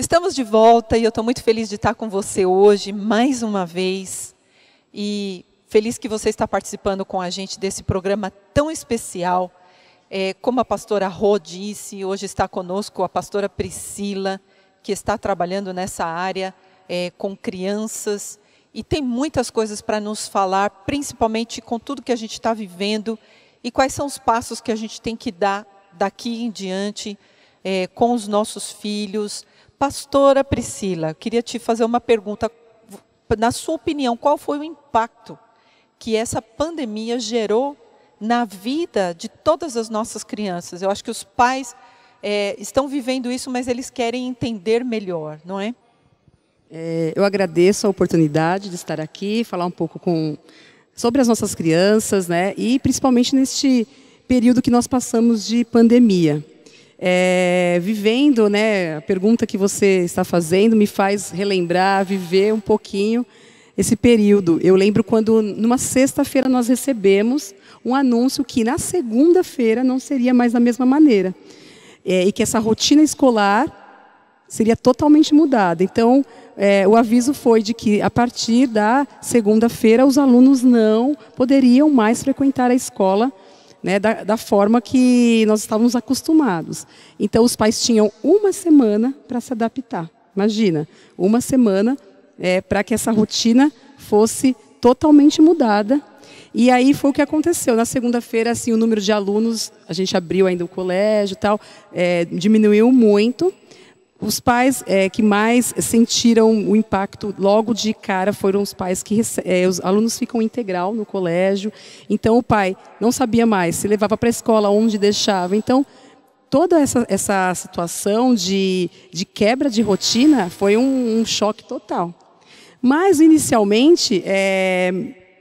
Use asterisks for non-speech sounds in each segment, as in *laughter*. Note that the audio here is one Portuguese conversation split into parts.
Estamos de volta e eu estou muito feliz de estar com você hoje, mais uma vez. E feliz que você está participando com a gente desse programa tão especial. É, como a pastora Rô disse, hoje está conosco a pastora Priscila, que está trabalhando nessa área é, com crianças. E tem muitas coisas para nos falar, principalmente com tudo que a gente está vivendo e quais são os passos que a gente tem que dar daqui em diante é, com os nossos filhos Pastora Priscila, queria te fazer uma pergunta. Na sua opinião, qual foi o impacto que essa pandemia gerou na vida de todas as nossas crianças? Eu acho que os pais é, estão vivendo isso, mas eles querem entender melhor, não é? é? Eu agradeço a oportunidade de estar aqui, falar um pouco com, sobre as nossas crianças, né? E principalmente neste período que nós passamos de pandemia é, vivendo, né, a pergunta que você está fazendo me faz relembrar, viver um pouquinho esse período. Eu lembro quando, numa sexta-feira, nós recebemos um anúncio que na segunda-feira não seria mais da mesma maneira. É, e que essa rotina escolar seria totalmente mudada. Então, é, o aviso foi de que a partir da segunda-feira os alunos não poderiam mais frequentar a escola né, da, da, forma que nós estávamos acostumados. Então, os pais tinham uma semana para se adaptar. Imagina, uma semana é, para que essa rotina fosse totalmente mudada. E aí foi o que aconteceu. Na segunda-feira, assim, o número de alunos, a gente abriu ainda o colégio e tal, é, diminuiu muito. Os pais é, que mais sentiram o impacto logo de cara foram os pais que é, os alunos ficam integral no colégio. Então o pai não sabia mais se levava para a escola, onde deixava. Então toda essa, essa situação de, de quebra de rotina foi um, um choque total. Mas inicialmente, é,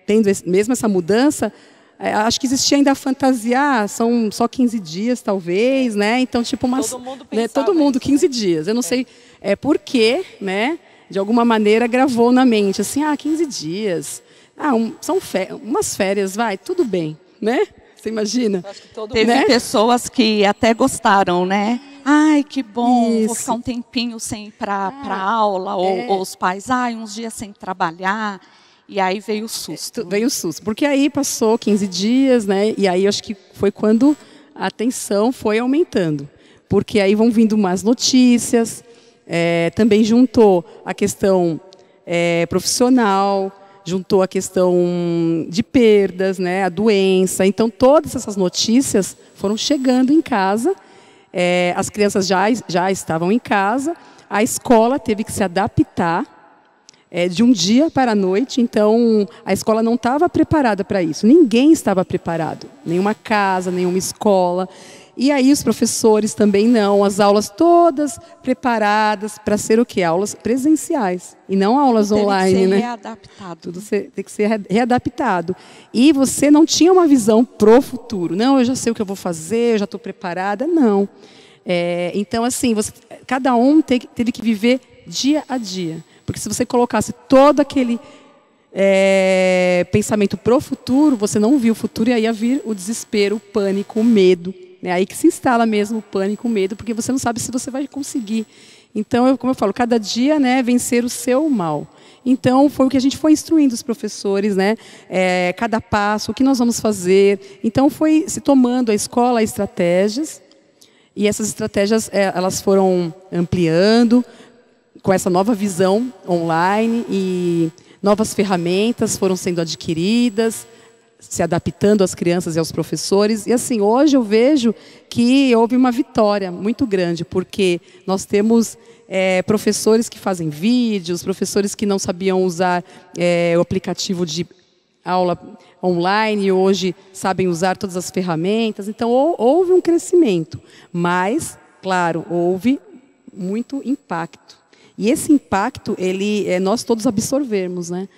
tendo mesmo essa mudança, acho que existia ainda a fantasia, ah, são só 15 dias, talvez, né? Então, tipo, umas. Todo mundo, né, todo mundo 15 né? dias. Eu não é. sei é, por quê, né? De alguma maneira gravou na mente, assim, ah, 15 dias. Ah, um, são fé umas férias, vai, tudo bem, né? Você imagina? Teve né? pessoas que até gostaram, né? Ai, que bom, Isso. vou ficar um tempinho sem ir para ah, aula, ou, é. ou, os pais, ai, uns dias sem trabalhar. E aí veio o susto. Veio o susto, porque aí passou 15 dias, né? E aí acho que foi quando a tensão foi aumentando. Porque aí vão vindo mais notícias, é, também juntou a questão é, profissional, juntou a questão de perdas, né, a doença. Então, todas essas notícias foram chegando em casa. É, as crianças já, já estavam em casa, a escola teve que se adaptar é, de um dia para a noite, então a escola não estava preparada para isso. Ninguém estava preparado, nenhuma casa, nenhuma escola. E aí os professores também não, as aulas todas preparadas para ser o quê? Aulas presenciais e não aulas Tudo online, que ser né? Readaptado. Tudo tem que ser readaptado. E você não tinha uma visão pro futuro. Não, eu já sei o que eu vou fazer, eu já estou preparada. Não. É, então, assim, você, cada um teve que viver dia a dia. Porque se você colocasse todo aquele é, pensamento para o futuro, você não viu o futuro e aí ia vir o desespero, o pânico, o medo. É aí que se instala mesmo o pânico, o medo, porque você não sabe se você vai conseguir. Então, eu, como eu falo, cada dia né, vencer o seu mal. Então, foi o que a gente foi instruindo os professores, né? É, cada passo, o que nós vamos fazer. Então, foi se tomando a escola estratégias, e essas estratégias é, elas foram ampliando, com essa nova visão online e novas ferramentas foram sendo adquiridas, se adaptando às crianças e aos professores. E assim, hoje eu vejo que houve uma vitória muito grande, porque nós temos é, professores que fazem vídeos, professores que não sabiam usar é, o aplicativo de aula online e hoje sabem usar todas as ferramentas. Então, houve um crescimento, mas, claro, houve muito impacto. E esse impacto, ele é nós todos absorvermos, né?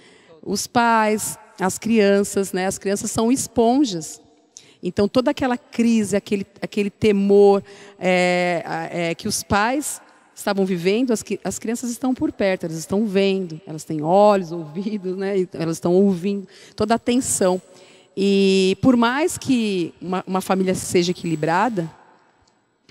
Os pais, as crianças, né? As crianças são esponjas. Então toda aquela crise, aquele, aquele temor é, é, que os pais estavam vivendo, as, as crianças estão por perto, elas estão vendo, elas têm olhos, ouvidos, né? elas estão ouvindo, toda a atenção. E por mais que uma, uma família seja equilibrada,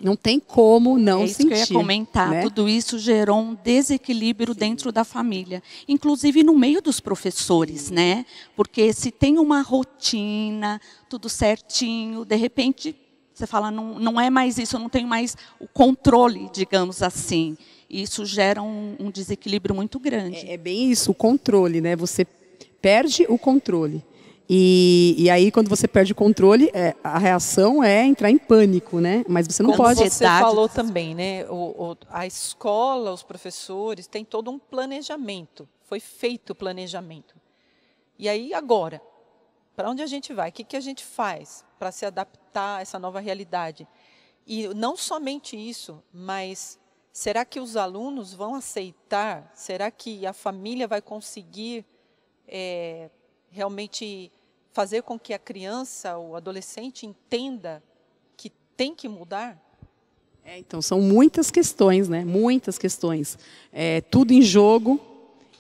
não tem como não é isso sentir. Que eu ia comentar. Né? Tudo isso gerou um desequilíbrio Sim. dentro da família, inclusive no meio dos professores, né? Porque se tem uma rotina, tudo certinho, de repente você fala, não, não é mais isso, eu não tenho mais o controle, digamos assim. Isso gera um, um desequilíbrio muito grande. É, é, bem isso, o controle, né? Você perde o controle. E, e aí, quando você perde o controle, é, a reação é entrar em pânico, né? Mas você não Como pode. Você falou também, né? O, o, a escola, os professores, tem todo um planejamento. Foi feito o planejamento. E aí, agora, para onde a gente vai? O que, que a gente faz para se adaptar a essa nova realidade? E não somente isso, mas será que os alunos vão aceitar? Será que a família vai conseguir é, realmente fazer com que a criança ou adolescente entenda que tem que mudar? É, então, são muitas questões, né? Muitas questões. É, tudo em jogo,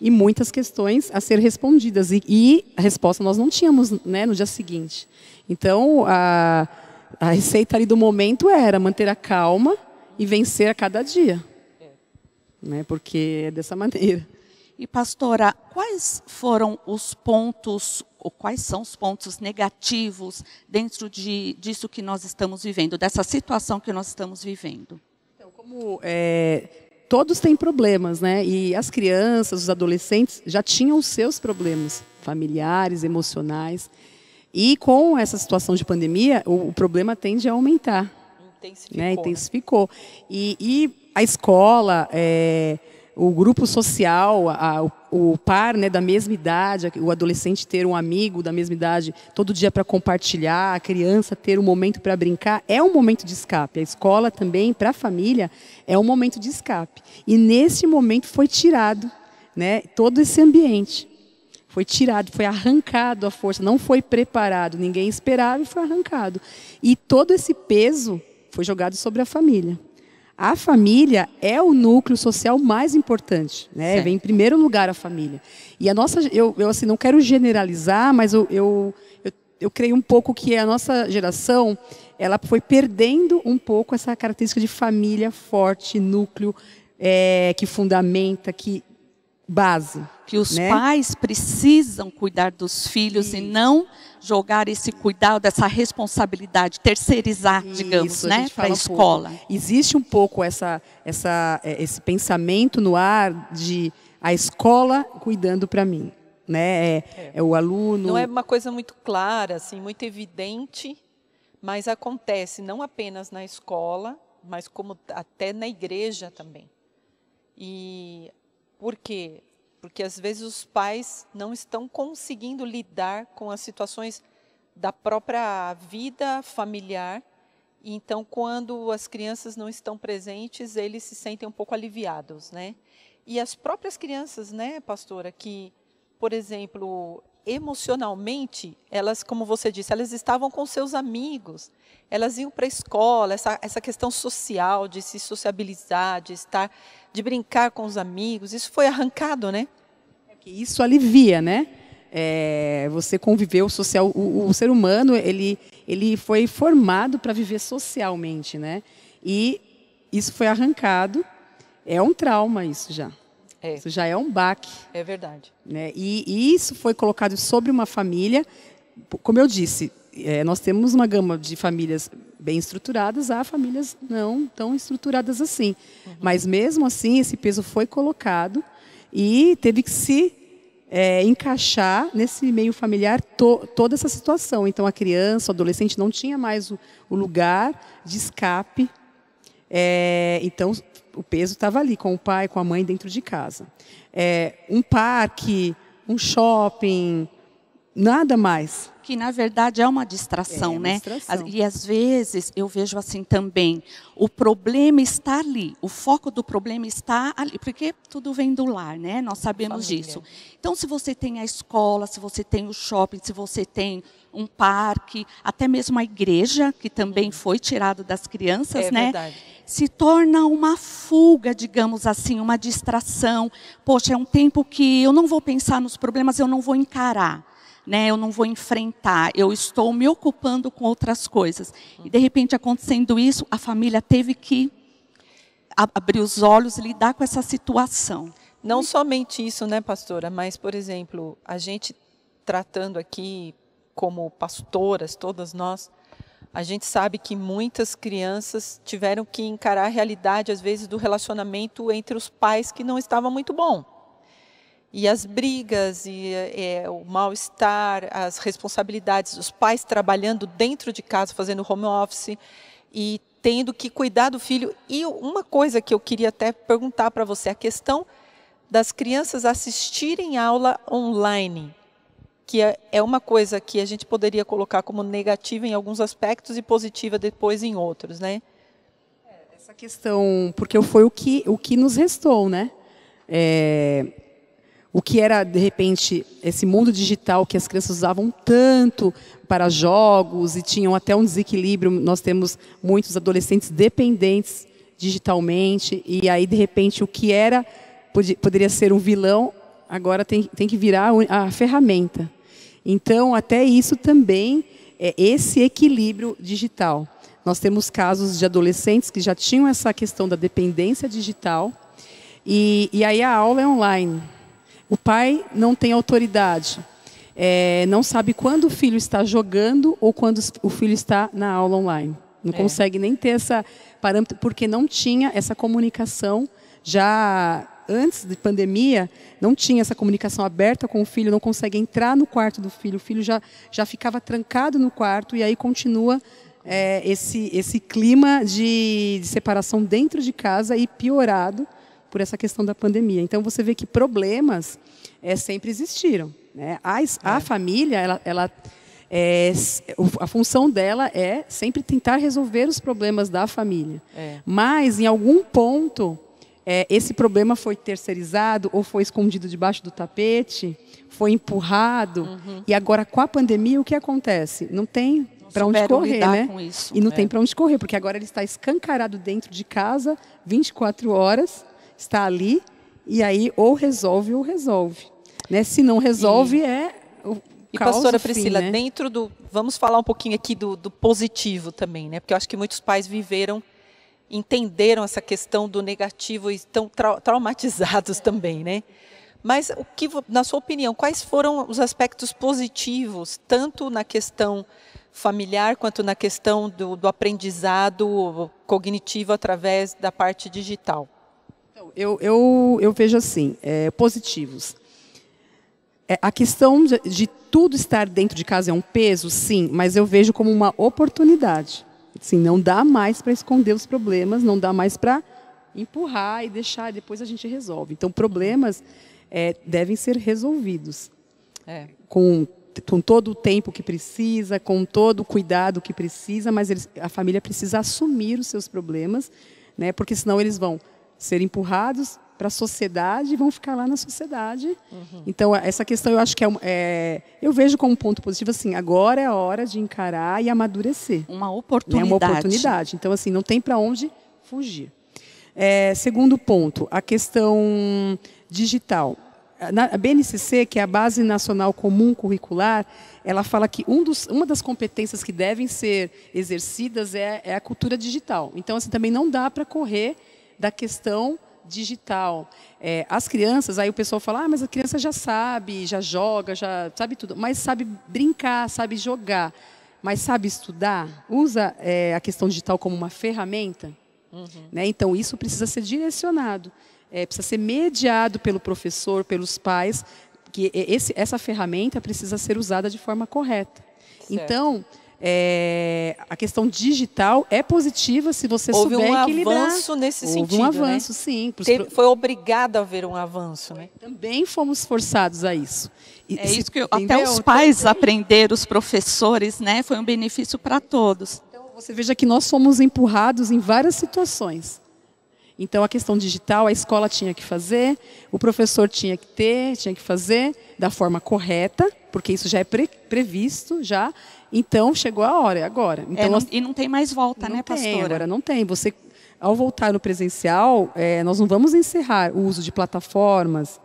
e muitas questões a ser respondidas. E, e a resposta nós não tínhamos né, no dia seguinte. Então, a, a receita ali do momento era manter a calma e vencer a cada dia. É. Né, porque é dessa maneira. E, pastora, quais foram os pontos, ou quais são os pontos negativos dentro de, disso que nós estamos vivendo, dessa situação que nós estamos vivendo? Então, como é, todos têm problemas, né? E as crianças, os adolescentes já tinham os seus problemas familiares, emocionais. E com essa situação de pandemia, o, o problema tende a aumentar. Intensificou. Né? Intensificou. E, e a escola, é, o grupo social, a, o, o, par né, da mesma idade, o adolescente ter um amigo da mesma idade todo dia para compartilhar, a criança ter um momento para brincar, é um momento de escape. A escola também, para a família, é um momento de escape. E nesse momento foi tirado né, todo esse ambiente. Foi tirado, foi arrancado a força, não foi preparado, ninguém esperava e foi arrancado. E todo esse peso foi jogado sobre a família a família é o núcleo social mais importante, né? Vem em primeiro lugar a família. E a nossa, eu, eu assim não quero generalizar, mas eu, eu, eu, eu creio um pouco que a nossa geração ela foi perdendo um pouco essa característica de família forte, núcleo é, que fundamenta, que base. Que os né? pais precisam cuidar dos filhos Sim. e não jogar esse cuidado, essa responsabilidade, terceirizar, Isso, digamos, né, para a escola. Um Existe um pouco essa, essa, é, esse pensamento no ar de a escola cuidando para mim. Né? É, é. é, o aluno. Não é uma coisa muito clara, assim, muito evidente, mas acontece não apenas na escola, mas como até na igreja também. E por quê? Porque às vezes os pais não estão conseguindo lidar com as situações da própria vida familiar. Então, quando as crianças não estão presentes, eles se sentem um pouco aliviados, né? E as próprias crianças, né, pastora, que, por exemplo, emocionalmente, elas, como você disse, elas estavam com seus amigos, elas iam para a escola, essa, essa questão social, de se sociabilizar, de estar, de brincar com os amigos, isso foi arrancado, né? É isso alivia, né? É, você conviveu social, o, o, ser humano ele, ele foi formado para viver socialmente, né? E isso foi arrancado, é um trauma isso já. É. Isso já é um baque. É verdade. Né? E, e, isso foi colocado sobre uma família. Como eu disse, é, nós temos uma gama de famílias bem estruturadas a famílias não tão estruturadas assim. Uhum. Mas mesmo assim, esse peso foi colocado e teve que se é, encaixar nesse meio familiar to, toda essa situação. Então, a criança, o adolescente não tinha mais o, o lugar de escape. É, então, o peso estava ali, com o pai, com a mãe dentro de casa. É, um parque, um shopping, nada mais. Que na verdade é uma distração, é uma né? Distração. E às vezes eu vejo assim também, o problema está ali, o foco do problema está ali, porque tudo vem do lar, né? Nós sabemos Família. disso. Então, se você tem a escola, se você tem o shopping, se você tem um parque, até mesmo a igreja, que também foi tirado das crianças, É né? verdade. se torna uma fuga, digamos assim, uma distração. Poxa, é um tempo que eu não vou pensar nos problemas, eu não vou encarar, né? Eu não vou enfrentar. Eu estou me ocupando com outras coisas. E de repente acontecendo isso, a família teve que abrir os olhos lidar com essa situação. Não somente isso, né, pastora, mas, por exemplo, a gente tratando aqui como pastoras, todas nós, a gente sabe que muitas crianças tiveram que encarar a realidade, às vezes, do relacionamento entre os pais que não estava muito bom. E as brigas, e é, o mal-estar, as responsabilidades, os pais trabalhando dentro de casa, fazendo home office e tendo que cuidar do filho. E uma coisa que eu queria até perguntar para você, a questão das crianças assistirem aula online, que é, é uma coisa que a gente poderia colocar como negativa em alguns aspectos e positiva depois em outros, né? Essa questão, porque foi o que, o que nos restou, né? É, o que era, de repente, esse mundo digital que as crianças usavam tanto para jogos e tinham até um desequilíbrio. Nós temos muitos adolescentes dependentes digitalmente, e aí, de repente, o que era pode- poderia ser um vilão, agora tem, tem que virar a ferramenta. Então, até isso também é esse equilíbrio digital. Nós temos casos de adolescentes que já tinham essa questão da dependência digital, e, e aí a aula é online. O pai não tem autoridade, é, não sabe quando o filho está jogando ou quando o filho está na aula online. Não É. consegue nem ter essa parâmetro, porque não tinha essa comunicação já antes de pandemia, não tinha essa comunicação aberta com o filho, não consegue entrar no quarto do filho, o filho já, já ficava trancado no quarto e aí continua é, esse, esse clima de, de separação dentro de casa e piorado por essa questão da pandemia. Então você vê que problemas é, sempre existiram. Né? A, a família, ela, ela é, a função dela é sempre tentar resolver os problemas da família. É. Mas, em algum ponto, é, esse problema foi terceirizado ou foi escondido debaixo do tapete, foi empurrado. Uhum. E agora, com a pandemia, o que acontece? Não tem para onde correr, né? isso. E não É. tem para onde correr, porque agora ele está escancarado dentro de casa, 24 horas, está ali, e aí ou resolve ou resolve. Né? Se não resolve, é o E caos, pastora o fim, Priscila, né? dentro do. Vamos falar um pouquinho aqui do, do positivo também, né? Porque eu acho que muitos pais viveram, entenderam essa questão do negativo e estão trau- traumatizados *laughs* também, né? Mas o que, na sua opinião, quais foram os aspectos positivos, tanto na questão familiar quanto na questão do, do aprendizado cognitivo através da parte digital? Eu, eu, eu vejo assim, é, positivos. É, a questão de, de tudo estar dentro de casa é um peso, sim, mas eu vejo como uma oportunidade. Sim, não dá mais para esconder os problemas, não dá mais para empurrar e deixar, depois a gente resolve. Então, problemas é, devem ser resolvidos É. com, com todo o tempo que precisa, com todo o cuidado que precisa, mas eles, a família precisa assumir os seus problemas, né, porque senão eles vão ser empurrados para a sociedade e vão ficar lá na sociedade. Então, essa questão eu acho que é, é- Eu vejo como um ponto positivo assim, agora é a hora de encarar e amadurecer. Uma É oportunidade. uma oportunidade. Então, assim, não tem para onde fugir. É, segundo ponto, a questão digital. Na, a BNCC, que é a Base Nacional Comum Curricular, ela fala que um dos, uma das competências que devem ser exercidas é, é a cultura digital. Então, assim, também não dá para correr da questão digital. É, as crianças, aí o pessoal fala, ah, mas a criança já sabe, já joga, já sabe tudo, mas sabe brincar, sabe jogar, mas sabe estudar, usa é, a questão digital como uma ferramenta. Né? Então, isso precisa ser direcionado, é, precisa ser mediado pelo professor, pelos pais, que esse, essa ferramenta precisa ser usada de forma correta. Certo. Então, é, a questão digital é positiva se você Houve souber um equilibrar. avanço nesse Houve sentido, um né? avanço, sim. pros Teve- foi obrigado a haver um avanço, né? Também fomos forçados a isso. E É se- isso que eu- até os pais aprenderam, os professores, né? Foi um benefício para todos. Então, você veja que nós fomos empurrados em várias situações. Então, a questão digital, a escola tinha que fazer, o professor tinha que ter, tinha que fazer da forma correta, porque isso já é pre- previsto, já. Então, chegou a hora, é agora. Então, É, não- e não tem mais volta, não né, tem, pastora? agora não tem. Você, ao voltar no presencial, é, nós não vamos encerrar o uso de plataformas.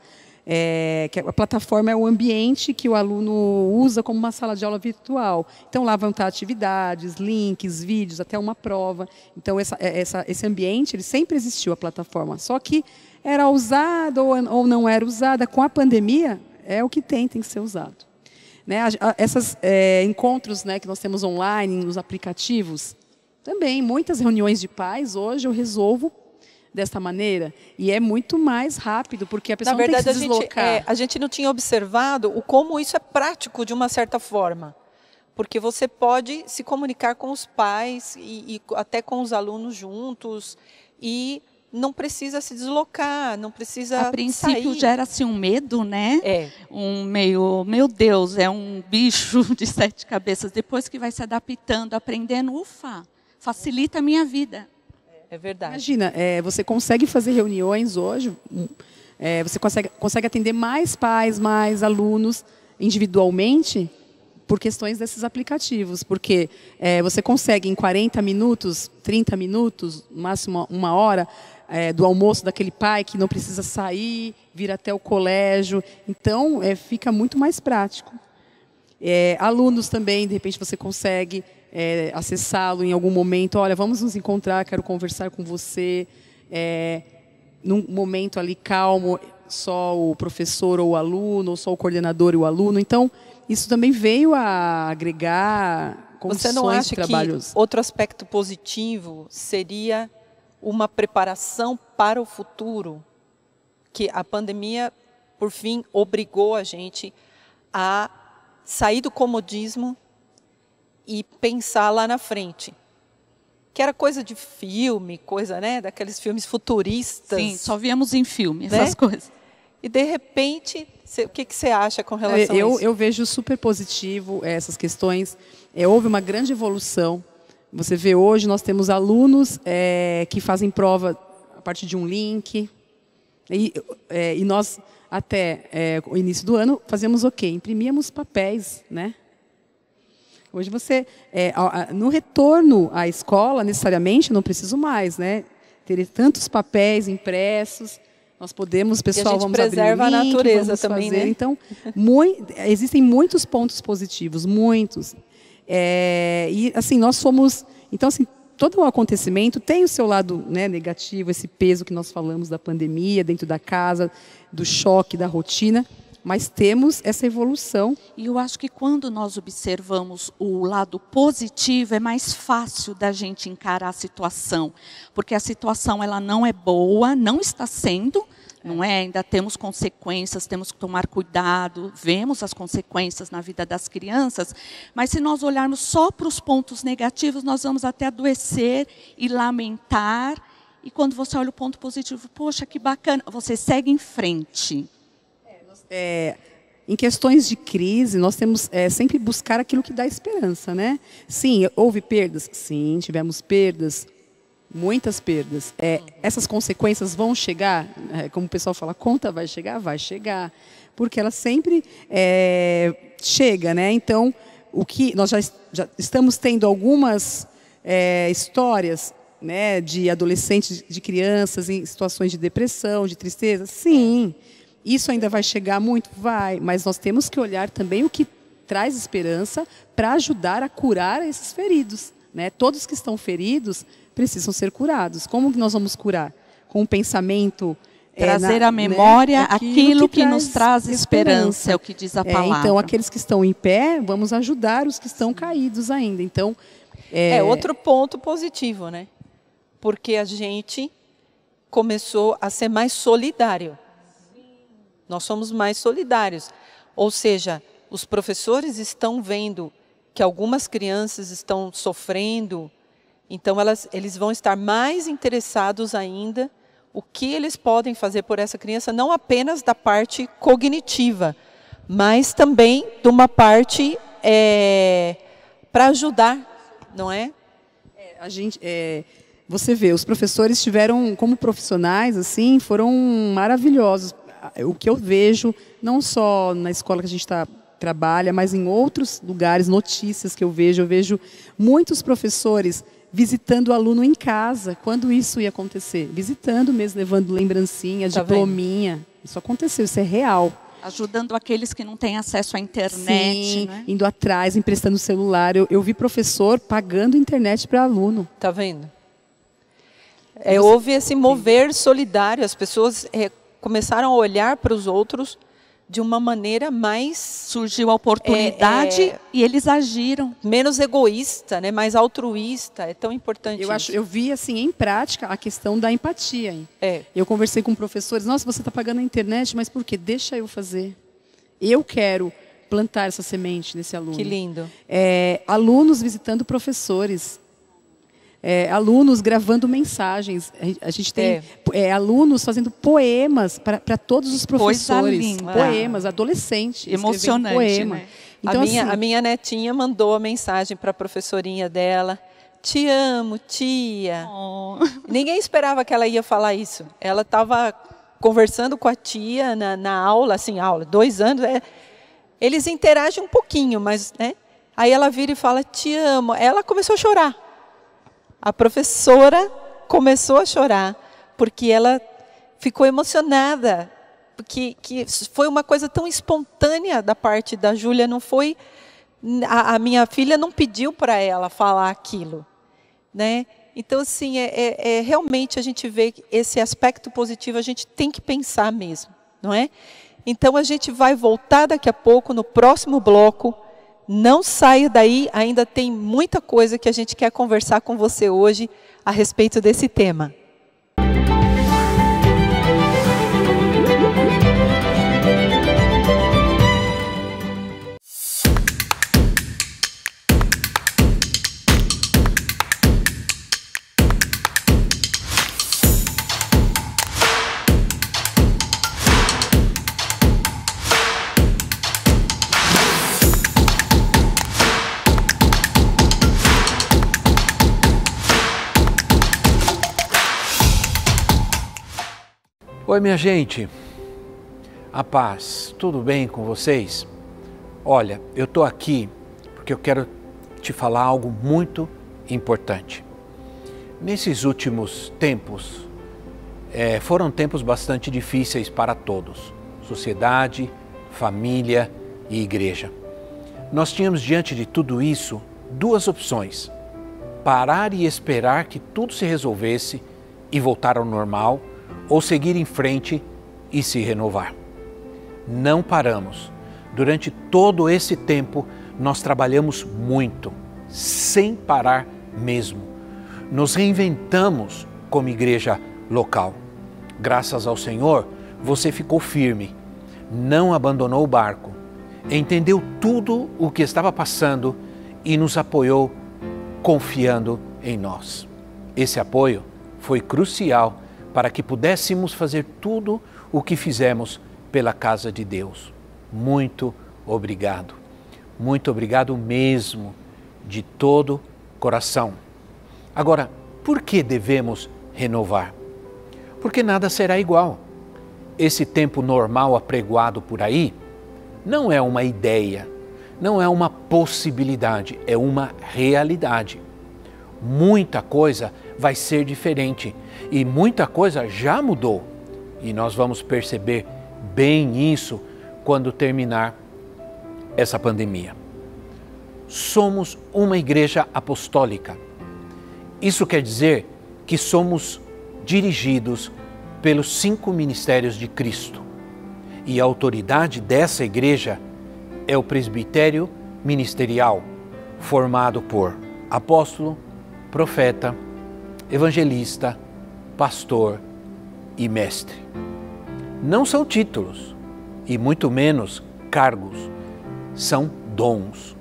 é, que a plataforma é o ambiente que o aluno usa como uma sala de aula virtual. Então lá vão estar atividades, links, vídeos, até uma prova. Então essa, é, essa- esse ambiente ele sempre existiu a plataforma, só que era usada ou, ou não era usada. Com a pandemia é o que tem, tem que ser usado. Né, a- a- essas é, encontros né, que nós temos online nos aplicativos, também muitas reuniões de pais hoje eu resolvo desta maneira e é muito mais rápido porque a pessoa Na verdade, não a tem que se gente, deslocar. é, a gente não tinha observado o como isso é prático de uma certa forma. Porque você pode se comunicar com os pais e, e até com os alunos juntos e não precisa se deslocar, não precisa A princípio sair. gera-se um medo, né? É, Um meio, meu Deus, é um bicho *laughs* de sete cabeças. Depois que vai se adaptando, aprendendo, ufa, facilita a minha vida. é verdade. Imagina, é, você consegue fazer reuniões hoje, um, é, você consegue, consegue atender mais pais, mais alunos individualmente por questões desses aplicativos, porque é, você consegue em 40 minutos, 30 minutos, no máximo uma hora, é, do almoço daquele pai que não precisa sair, vir até o colégio. Então, é, fica muito mais prático. É, alunos também, de repente você consegue é, acessá-lo em algum momento. Olha, vamos nos encontrar, quero conversar com você. É, num momento ali calmo, só o professor ou o aluno, ou só o coordenador e o aluno. Então, isso também veio a agregar condições Você não acha que outro aspecto positivo seria uma preparação para o futuro? Que a pandemia, por fim, obrigou a gente a sair do comodismo e pensar lá na frente. Que era coisa de filme, coisa, né, daqueles filmes futuristas. Sim, só víamos em filme Né? essas coisas. E de repente, cê- o que, que você acha com relação a Eu, isso? eu vejo super positivo essas questões. É, houve uma grande evolução. Você vê hoje, nós temos alunos é, que fazem prova a partir de um link. E, é, e nós, até é, o início do ano, fazíamos o quê? Imprimíamos papéis, né? Hoje você, é, no retorno à escola, necessariamente, não preciso mais, né? Ter tantos papéis impressos, nós podemos, pessoal, vamos abrir o preserva a link, natureza também, fazer. né? Então, existem muitos pontos positivos, muitos. É, e assim, nós somos, então assim, todo o acontecimento tem o seu lado né, negativo, esse peso que nós falamos da pandemia dentro da casa, do choque, da rotina, mas temos essa evolução. E eu acho que quando nós observamos o lado positivo, é mais fácil da gente encarar a situação, porque a situação ela não é boa, não está sendo, não é? Ainda temos consequências, temos que tomar cuidado, vemos as consequências na vida das crianças, mas se nós olharmos só para os pontos negativos, nós vamos até adoecer e lamentar. E quando você olha o ponto positivo, poxa, que bacana, você segue em frente. É, em questões de crise, nós temos é, sempre buscar aquilo que dá esperança, né? Sim, houve perdas? Sim, tivemos perdas, muitas perdas. É, essas consequências vão chegar? É, como o pessoal fala, conta vai chegar? Vai chegar. Porque ela sempre é, chega, né? Então, o que nós já, já estamos tendo algumas é, histórias né, de adolescentes, de crianças em situações de depressão, de tristeza? Sim. Isso ainda vai chegar muito? Vai. Mas nós temos que olhar também o que traz esperança para ajudar a curar esses feridos. Né? Todos que estão feridos precisam ser curados. Como que nós vamos curar? Com um pensamento. é, Trazer na- à né, memória aquilo que nos traz esperança. esperança, é o que diz a É, palavra. então, aqueles que estão em pé, vamos ajudar os que estão caídos ainda. Então, É, outro ponto positivo, né? Porque a gente começou a ser mais solidário. Nós somos mais solidários. Ou seja, os professores estão vendo que algumas crianças estão sofrendo, então elas, eles vão estar mais interessados ainda o que eles podem fazer por essa criança, não apenas da parte cognitiva, mas também de uma parte é, para ajudar, não é? é a gente, é, você vê, os professores tiveram, como profissionais, assim, foram maravilhosos. O que eu vejo, não só na escola que a gente está trabalha, mas em outros lugares, notícias que eu vejo, eu vejo muitos professores visitando o aluno em casa. Quando isso ia acontecer? Visitando mesmo, levando lembrancinha, tá diplominha. Vendo? Isso aconteceu, isso é real. Ajudando aqueles que não têm acesso à internet. Sim, né? indo atrás, emprestando celular. Eu, eu vi professor pagando internet para aluno. Tá vendo? É, houve esse mover solidário. As pessoas é, começaram a olhar para os outros de uma maneira mais surgiu a oportunidade é, é, e eles agiram menos egoísta, né, mais altruísta. É tão importante. Eu isso. acho, eu vi assim em prática a questão da empatia. Hein? É. Eu conversei com professores. Nossa, você está pagando a internet, mas por quê? Deixa eu fazer. Eu quero plantar essa semente nesse aluno. Que lindo. É, alunos visitando professores é, alunos gravando mensagens. A gente tem é. É, alunos fazendo poemas para todos os professores. Poemas, adolescentes. Emocionante. Poema. Né? Então, a, minha, assim, a minha netinha mandou a mensagem para a professorinha dela. Te amo, tia. Oh. Ninguém esperava que ela ia falar isso. Ela estava conversando com a tia na, na, aula, assim, aula, dois anos. É, eles interagem um pouquinho, mas, né? Aí ela vira e fala, te amo. Ela começou a chorar. A professora começou a chorar porque ela ficou emocionada, porque que foi uma coisa tão espontânea da parte da Júlia, não foi a, a, minha filha não pediu para ela falar aquilo, né? Então, assim, é, é, é, realmente a gente vê esse aspecto positivo, a gente tem que pensar mesmo, não é? Então, a gente vai voltar daqui a pouco, no próximo bloco, não saia daí, ainda tem muita coisa que a gente quer conversar com você hoje a respeito desse tema. Oi, minha gente. A paz, tudo bem com vocês? Olha, eu estou aqui porque eu quero te falar algo muito importante. Nesses últimos tempos, é, foram tempos bastante difíceis para todos sociedade, família e igreja. Nós tínhamos diante de tudo isso duas opções: parar e esperar que tudo se resolvesse e voltar ao normal ou seguir em frente e se renovar. Não paramos. Durante todo esse tempo, nós trabalhamos muito, sem parar mesmo. Nos reinventamos como igreja local. Graças ao Senhor, você ficou firme, não abandonou o barco, entendeu tudo o que estava passando e nos apoiou confiando em nós. Esse apoio foi crucial para que pudéssemos fazer tudo o que fizemos pela casa de Deus. Muito obrigado. Muito obrigado mesmo, de todo coração. Agora, por que devemos renovar? Porque nada será igual. Esse tempo normal apregoado por aí não é uma ideia, não é uma possibilidade, é uma realidade. Muita coisa vai ser diferente e muita coisa já mudou. E nós vamos perceber bem isso quando terminar essa pandemia. Somos uma igreja apostólica. Isso quer dizer que somos dirigidos pelos cinco ministérios de Cristo. E a autoridade dessa igreja é o presbitério ministerial, formado por apóstolo, profeta, evangelista, pastor e mestre. Não são títulos e muito menos cargos, são dons.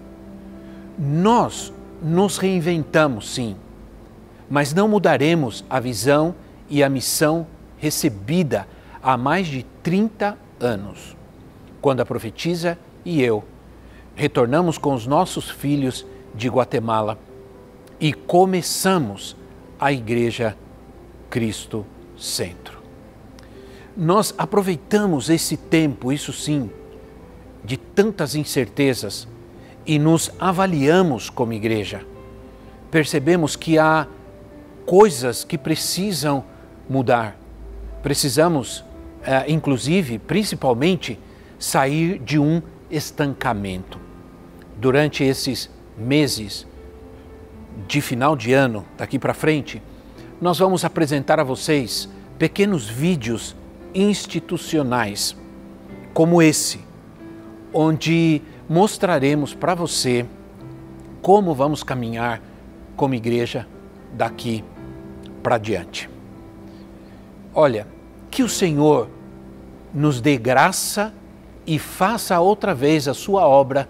Nós nos reinventamos, sim, mas não mudaremos a visão e a missão recebida há mais de 30 anos, quando a profetisa e eu retornamos com os nossos filhos de Guatemala e começamos a Igreja Cristo Centro. Nós aproveitamos esse tempo, isso sim, de tantas incertezas e nos avaliamos como igreja. Percebemos que há coisas que precisam mudar. Precisamos, eh, inclusive, principalmente, sair de um estancamento. Durante esses meses de final de ano, daqui para frente, nós vamos apresentar a vocês pequenos vídeos institucionais, como esse, onde mostraremos para você como vamos caminhar como igreja daqui para diante. Olha, que o Senhor nos dê graça e faça outra vez a sua obra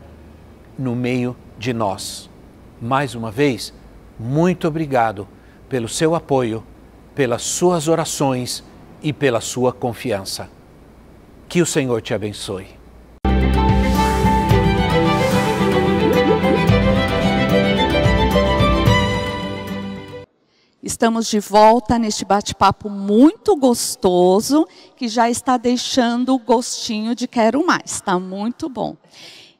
no meio de nós. Mais uma vez, muito obrigado pelo seu apoio, pelas suas orações e pela sua confiança. Que o Senhor te abençoe. Estamos de volta neste bate-papo muito gostoso, que já está deixando o gostinho de quero mais. Está muito bom.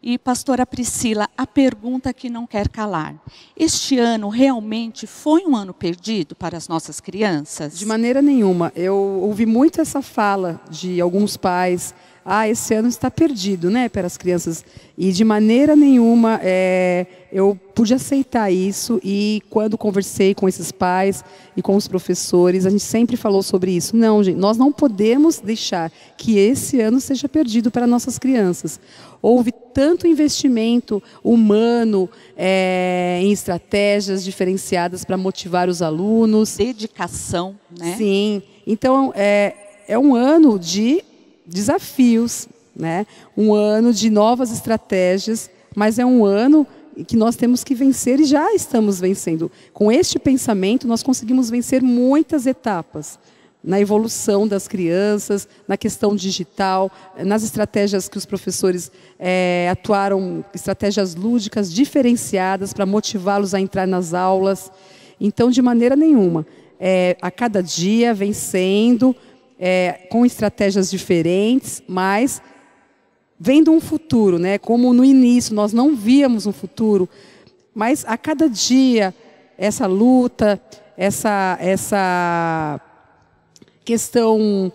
E, pastora Priscila, a pergunta que não quer calar. Este ano realmente foi um ano perdido para as nossas crianças? De maneira nenhuma. Eu ouvi muito essa fala de alguns pais. Ah, esse ano está perdido, né, para as crianças. E de maneira nenhuma é, eu pude aceitar isso. E quando conversei com esses pais e com os professores, a gente sempre falou sobre isso. Não, gente, nós não podemos deixar que esse ano seja perdido para nossas crianças houve tanto investimento humano é, em estratégias diferenciadas para motivar os alunos. Dedicação, né? Sim. Então, é, é um ano de desafios, né? um ano de novas estratégias, mas é um ano que nós temos que vencer e já estamos vencendo. Com este pensamento, nós conseguimos vencer muitas etapas na evolução das crianças, na questão digital, nas estratégias que os professores é, atuaram, estratégias lúdicas diferenciadas para motivá-los a entrar nas aulas. Então, de maneira nenhuma, é, a cada dia vencendo, é, com estratégias diferentes, mas vendo um futuro, né? Como no início nós não víamos um futuro, mas a cada dia essa luta, essa essa questão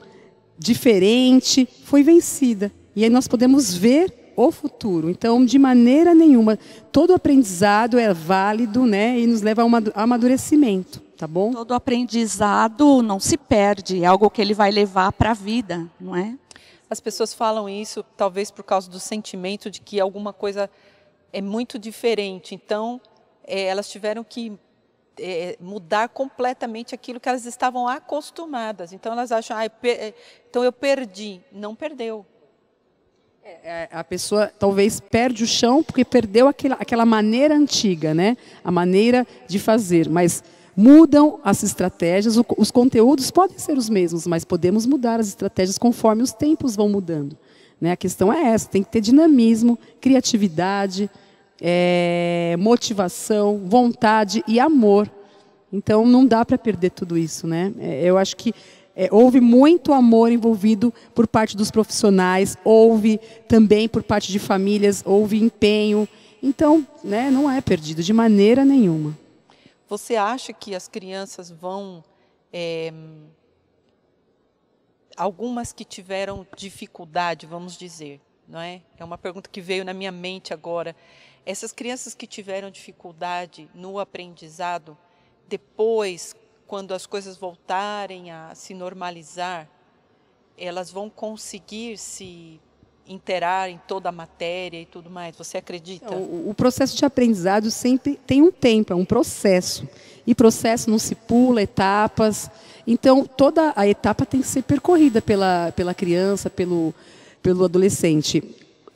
diferente foi vencida. E aí nós podemos ver o futuro. Então, de maneira nenhuma, todo aprendizado é válido né, e nos leva a um amadurecimento. Tá bom? Todo aprendizado não se perde, é algo que ele vai levar para a vida, não é? As pessoas falam isso talvez por causa do sentimento de que alguma coisa é muito diferente. Então, é, elas tiveram que é, mudar completamente aquilo que elas estavam acostumadas. Então elas acham, ah, é, então eu perdi. Não perdeu. É, é, a pessoa talvez perde o chão porque perdeu aquela, aquela maneira antiga, né? A maneira de fazer. Mas mudam as estratégias, os conteúdos podem ser os mesmos, mas podemos mudar as estratégias conforme os tempos vão mudando. Né? A questão é essa: tem que ter dinamismo, criatividade é, motivação, vontade e amor. Então não dá para perder tudo isso, né? É, eu acho que é, houve muito amor envolvido por parte dos profissionais, houve também por parte de famílias, houve empenho. Então, né, não é perdido de maneira nenhuma. Você acha que as crianças vão. É, algumas que tiveram dificuldade, vamos dizer, não é? É uma pergunta que veio na minha mente agora. Essas crianças que tiveram dificuldade no aprendizado, depois, quando as coisas voltarem a se normalizar, elas vão conseguir se interar em toda a matéria e tudo mais. Você acredita? O, o, processo de aprendizado sempre tem um tempo, é um processo. E processo não se pula, etapas. Então, toda a etapa tem que ser percorrida pela, pela criança, pelo, pelo adolescente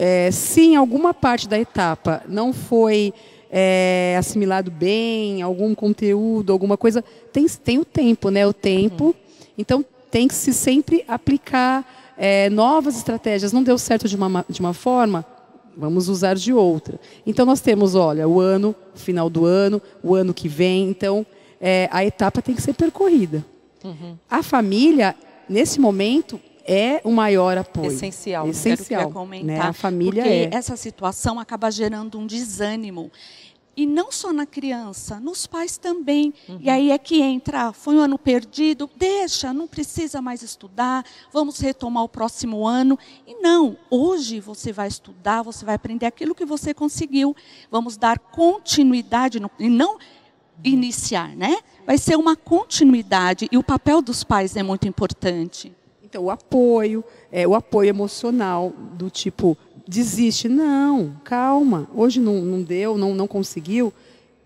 é, se em alguma parte da etapa não foi é, assimilado bem, algum conteúdo, alguma coisa, tem, tem o tempo, né? O tempo. Uhum. Então tem que se sempre aplicar é, novas estratégias. Não deu certo de uma, de uma forma, vamos usar de outra. Então nós temos, olha, o ano, o final do ano, o ano que vem. Então é, a etapa tem que ser percorrida. Uhum. A família, nesse momento, é o maior apoio. Essencial. Essencial. Quero comentar, né? A família porque é. essa situação acaba gerando um desânimo. E não só na criança, nos pais também. Uhum. E aí é que entra, foi um ano perdido, deixa, não precisa mais estudar, vamos retomar o próximo ano. E não, hoje você vai estudar, você vai aprender aquilo que você conseguiu. Vamos dar continuidade, no, e não iniciar, né? Vai ser uma continuidade. E o papel dos pais é muito importante. Então, o apoio, é, o apoio emocional, do tipo, desiste. Não, calma. Hoje não, não deu, não, não conseguiu.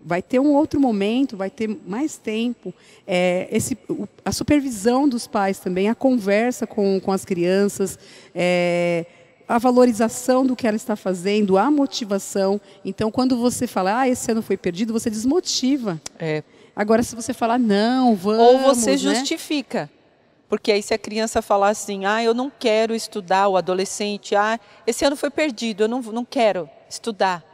Vai ter um outro momento, vai ter mais tempo. É, esse, a supervisão dos pais também, a conversa com, com as crianças, é, a valorização do que ela está fazendo, a motivação. Então, quando você fala, ah, esse ano foi perdido, você desmotiva. É. Agora, se você falar, não, vamos. Ou você né? justifica. Porque aí se a criança falar assim, ah, eu não quero estudar, o adolescente, ah, esse ano foi perdido, eu não, não quero estudar.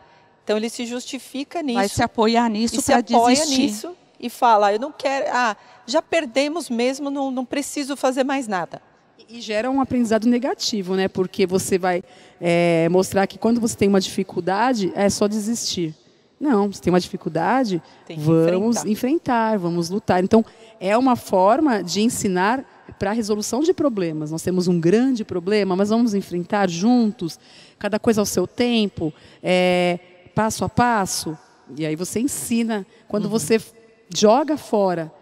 Então ele se justifica nisso. Vai se apoiar nisso para desistir. apoia nisso e fala, eu não quero, ah, já perdemos mesmo, não, não preciso fazer mais nada. E gera um aprendizado negativo, né? Porque você vai é, mostrar que quando você tem uma dificuldade, é só desistir. Não, se tem uma dificuldade, tem vamos enfrentar. enfrentar, vamos lutar. Então, é uma forma de ensinar para a resolução de problemas. Nós temos um grande problema, mas vamos enfrentar juntos, cada coisa ao seu tempo, é, passo a passo. E aí você ensina. Quando uhum. você joga fora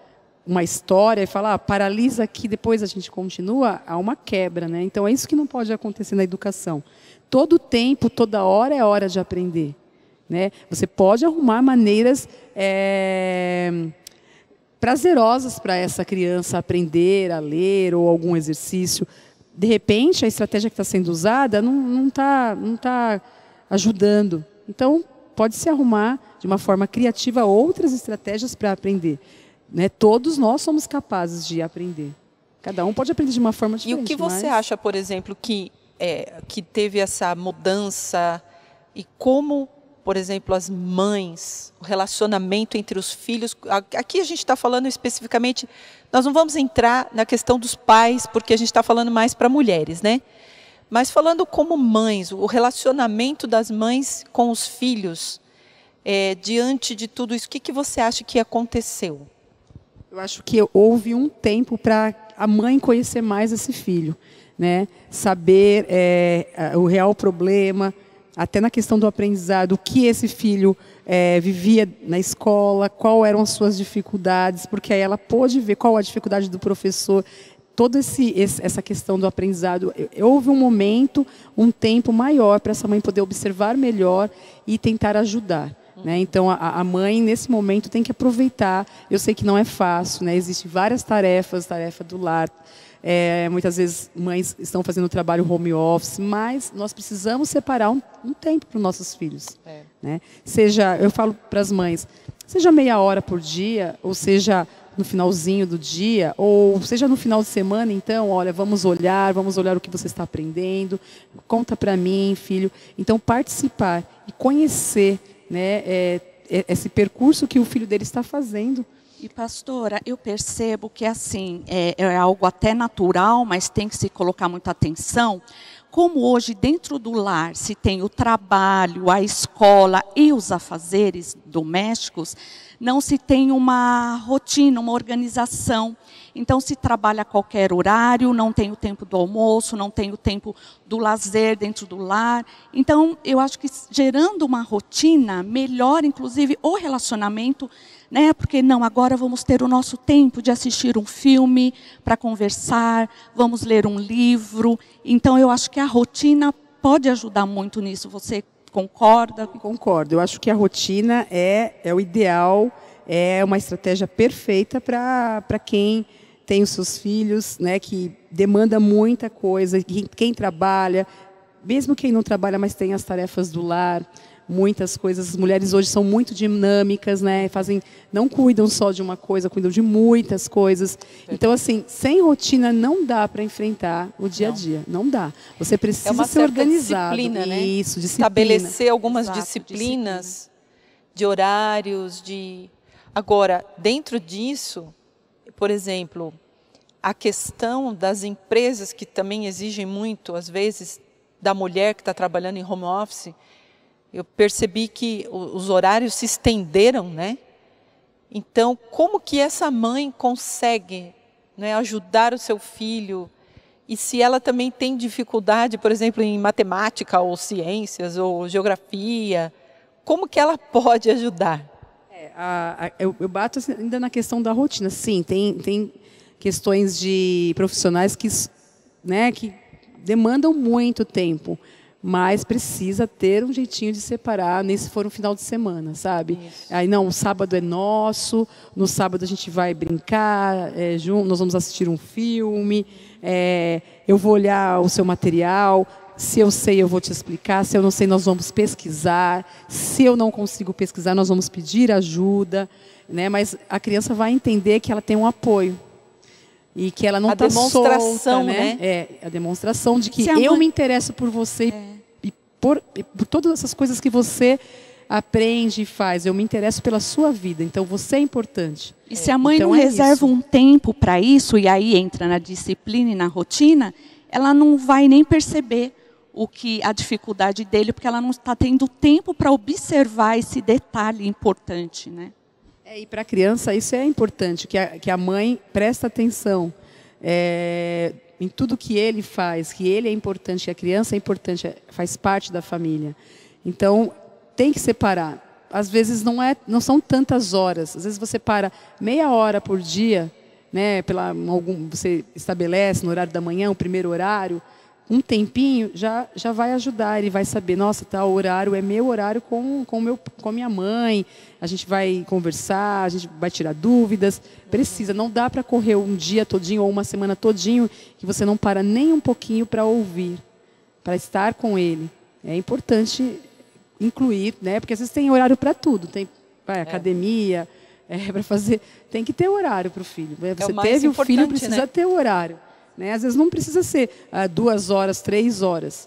uma história e fala, ah, paralisa aqui, depois a gente continua, há uma quebra. Né? Então é isso que não pode acontecer na educação. Todo tempo, toda hora é hora de aprender. Né? Você pode arrumar maneiras. É prazerosas para essa criança aprender a ler ou algum exercício. De repente, a estratégia que está sendo usada não está não tá ajudando. Então, pode-se arrumar de uma forma criativa outras estratégias para aprender. Né? Todos nós somos capazes de aprender. Cada um pode aprender de uma forma diferente. E o que você mas... acha, por exemplo, que, é, que teve essa mudança e como por exemplo, as mães, o relacionamento entre os filhos. Aqui a gente está falando especificamente, nós não vamos entrar na questão dos pais, porque a gente está falando mais para mulheres, né? Mas falando como mães, o relacionamento das mães com os filhos, é, diante de tudo isso, o que, que você acha que aconteceu? Eu acho que houve um tempo para a mãe conhecer mais esse filho, né? Saber é, o real problema, até na questão do aprendizado, o que esse filho é, vivia na escola, qual eram as suas dificuldades, porque aí ela pôde ver qual a dificuldade do professor, toda esse, essa questão do aprendizado. Houve um momento, um tempo maior para essa mãe poder observar melhor e tentar ajudar. Né? Então, a, a, mãe, nesse momento, tem que aproveitar. Eu sei que não é fácil, né? existem várias tarefas, tarefa do lar, é, muitas vezes mães estão fazendo trabalho home office, mas nós precisamos separar um, um tempo para os nossos filhos. É. Né? Seja, eu falo para as mães, seja meia hora por dia, ou seja no finalzinho do dia, ou seja no final de semana, então, olha, vamos olhar, vamos olhar o que você está aprendendo, conta para mim, filho. Então, participar e conhecer né, é, é, esse percurso que o filho dele está fazendo e pastora, eu percebo que assim é, é, algo até natural, mas tem que se colocar muita atenção. Como hoje dentro do lar se tem o trabalho, a escola e os afazeres domésticos, não se tem uma rotina, uma organização. Então se trabalha a qualquer horário, não tem o tempo do almoço, não tem o tempo do lazer dentro do lar. Então eu acho que gerando uma rotina melhora inclusive o relacionamento né? Porque não, agora vamos ter o nosso tempo de assistir um filme para conversar, vamos ler um livro. Então eu acho que a rotina pode ajudar muito nisso. Você concorda? Concordo. Eu acho que a rotina é, é o ideal, é uma estratégia perfeita para quem tem os seus filhos, né, que demanda muita coisa, quem, quem trabalha, mesmo quem não trabalha, mas tem as tarefas do lar muitas coisas. As mulheres hoje são muito dinâmicas, né? Fazem, não cuidam só de uma coisa, cuidam de muitas coisas. Então, assim, sem rotina não dá para enfrentar o dia a dia. Não, não dá. Você precisa é ser organizado. Disciplina, né? Isso, disciplina. Estabelecer algumas Exato, disciplinas disciplina. de horários, de. Agora, dentro disso, por exemplo, a questão das empresas que também exigem muito, às vezes, da mulher que está trabalhando em home office, eu percebi que os horários se estenderam, né? Então, como que essa mãe consegue né, ajudar o seu filho? E se ela também tem dificuldade, por exemplo, em matemática ou ciências ou geografia, como que ela *laughs* pode ajudar? É, a, a, eu, eu, bato assim, ainda na questão da rotina. Sim, tem, tem questões de profissionais que, né, que demandam muito tempo mas precisa ter um jeitinho de separar, nem se for um final de semana, sabe? Isso. Aí não, o sábado é nosso, no sábado a gente vai brincar, é, nós vamos assistir um filme, é, eu vou olhar o seu material, se eu sei, eu vou te explicar, se eu não sei, nós vamos pesquisar, se eu não consigo pesquisar, nós vamos pedir ajuda, né? mas a criança vai entender que ela tem um apoio e que ela não está solta, né? né? É a demonstração de que eu mãe... me interesso por você é. e por, e por todas essas coisas que você aprende e faz. Eu me interesso pela sua vida, então você é importante. E se a mãe então não é reserva isso. um tempo para isso e aí entra na disciplina e na rotina, ela não vai nem perceber o que a dificuldade dele, porque ela não está tendo tempo para observar esse detalhe importante, né? É, e para a criança isso é importante, que a, que a mãe presta atenção é, em tudo que ele faz, que ele é importante, que a criança é importante, é, faz parte da família. Então, tem que separar. Às vezes não, é, não são tantas horas, às vezes você para meia hora por dia, né, pela, algum, você estabelece no horário da manhã, o primeiro horário, um tempinho já, já vai ajudar. Ele vai saber, nossa, tá, o horário é meu horário com, com, meu, com minha mãe, a gente vai conversar, a gente vai tirar dúvidas. Precisa, não dá para correr um dia todinho ou uma semana todinho que você não para nem um pouquinho para ouvir, para estar com ele. É importante incluir, né? Porque às vezes tem horário para tudo, tem vai, é. academia, é, para fazer, tem que ter horário para o filho. Você é o teve o filho, precisa né? ter horário. Né? Às vezes não precisa ser ah, duas horas, três horas.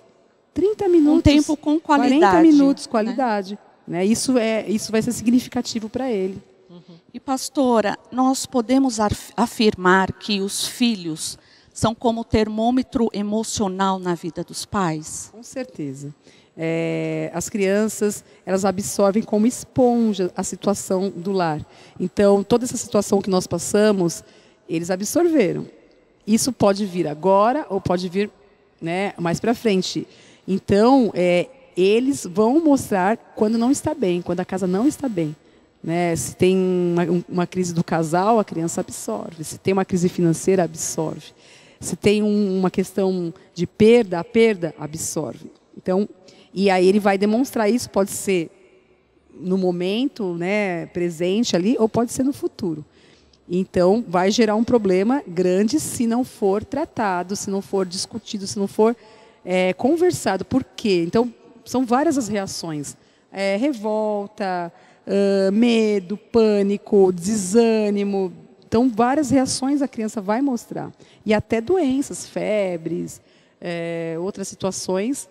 30 minutos. Um tempo com qualidade. 40 minutos, qualidade. Né? Né? Isso, é, isso vai ser significativo para ele. Uhum. E pastora, nós podemos afirmar que os filhos são como termômetro emocional na vida dos pais? Com certeza. É, as crianças elas absorvem como esponja a situação do lar. Então, toda essa situação que nós passamos, eles absorveram. Isso pode vir agora ou pode vir né, mais para frente. Então, é, eles vão mostrar quando não está bem, quando a casa não está bem. Né? Se tem uma, uma, crise do casal, a criança absorve. Se tem uma crise financeira, absorve. Se tem um, uma questão de perda, a perda absorve. Então, e aí ele vai demonstrar isso, pode ser no momento né, presente ali, ou pode ser no futuro. Então, vai gerar um problema grande se não for tratado, se não for discutido, se não for é, conversado. Por quê? Então, são várias as reações: é, revolta, uh, medo, pânico, desânimo. Então, várias reações a criança vai mostrar. E até doenças, febres, é, outras situações,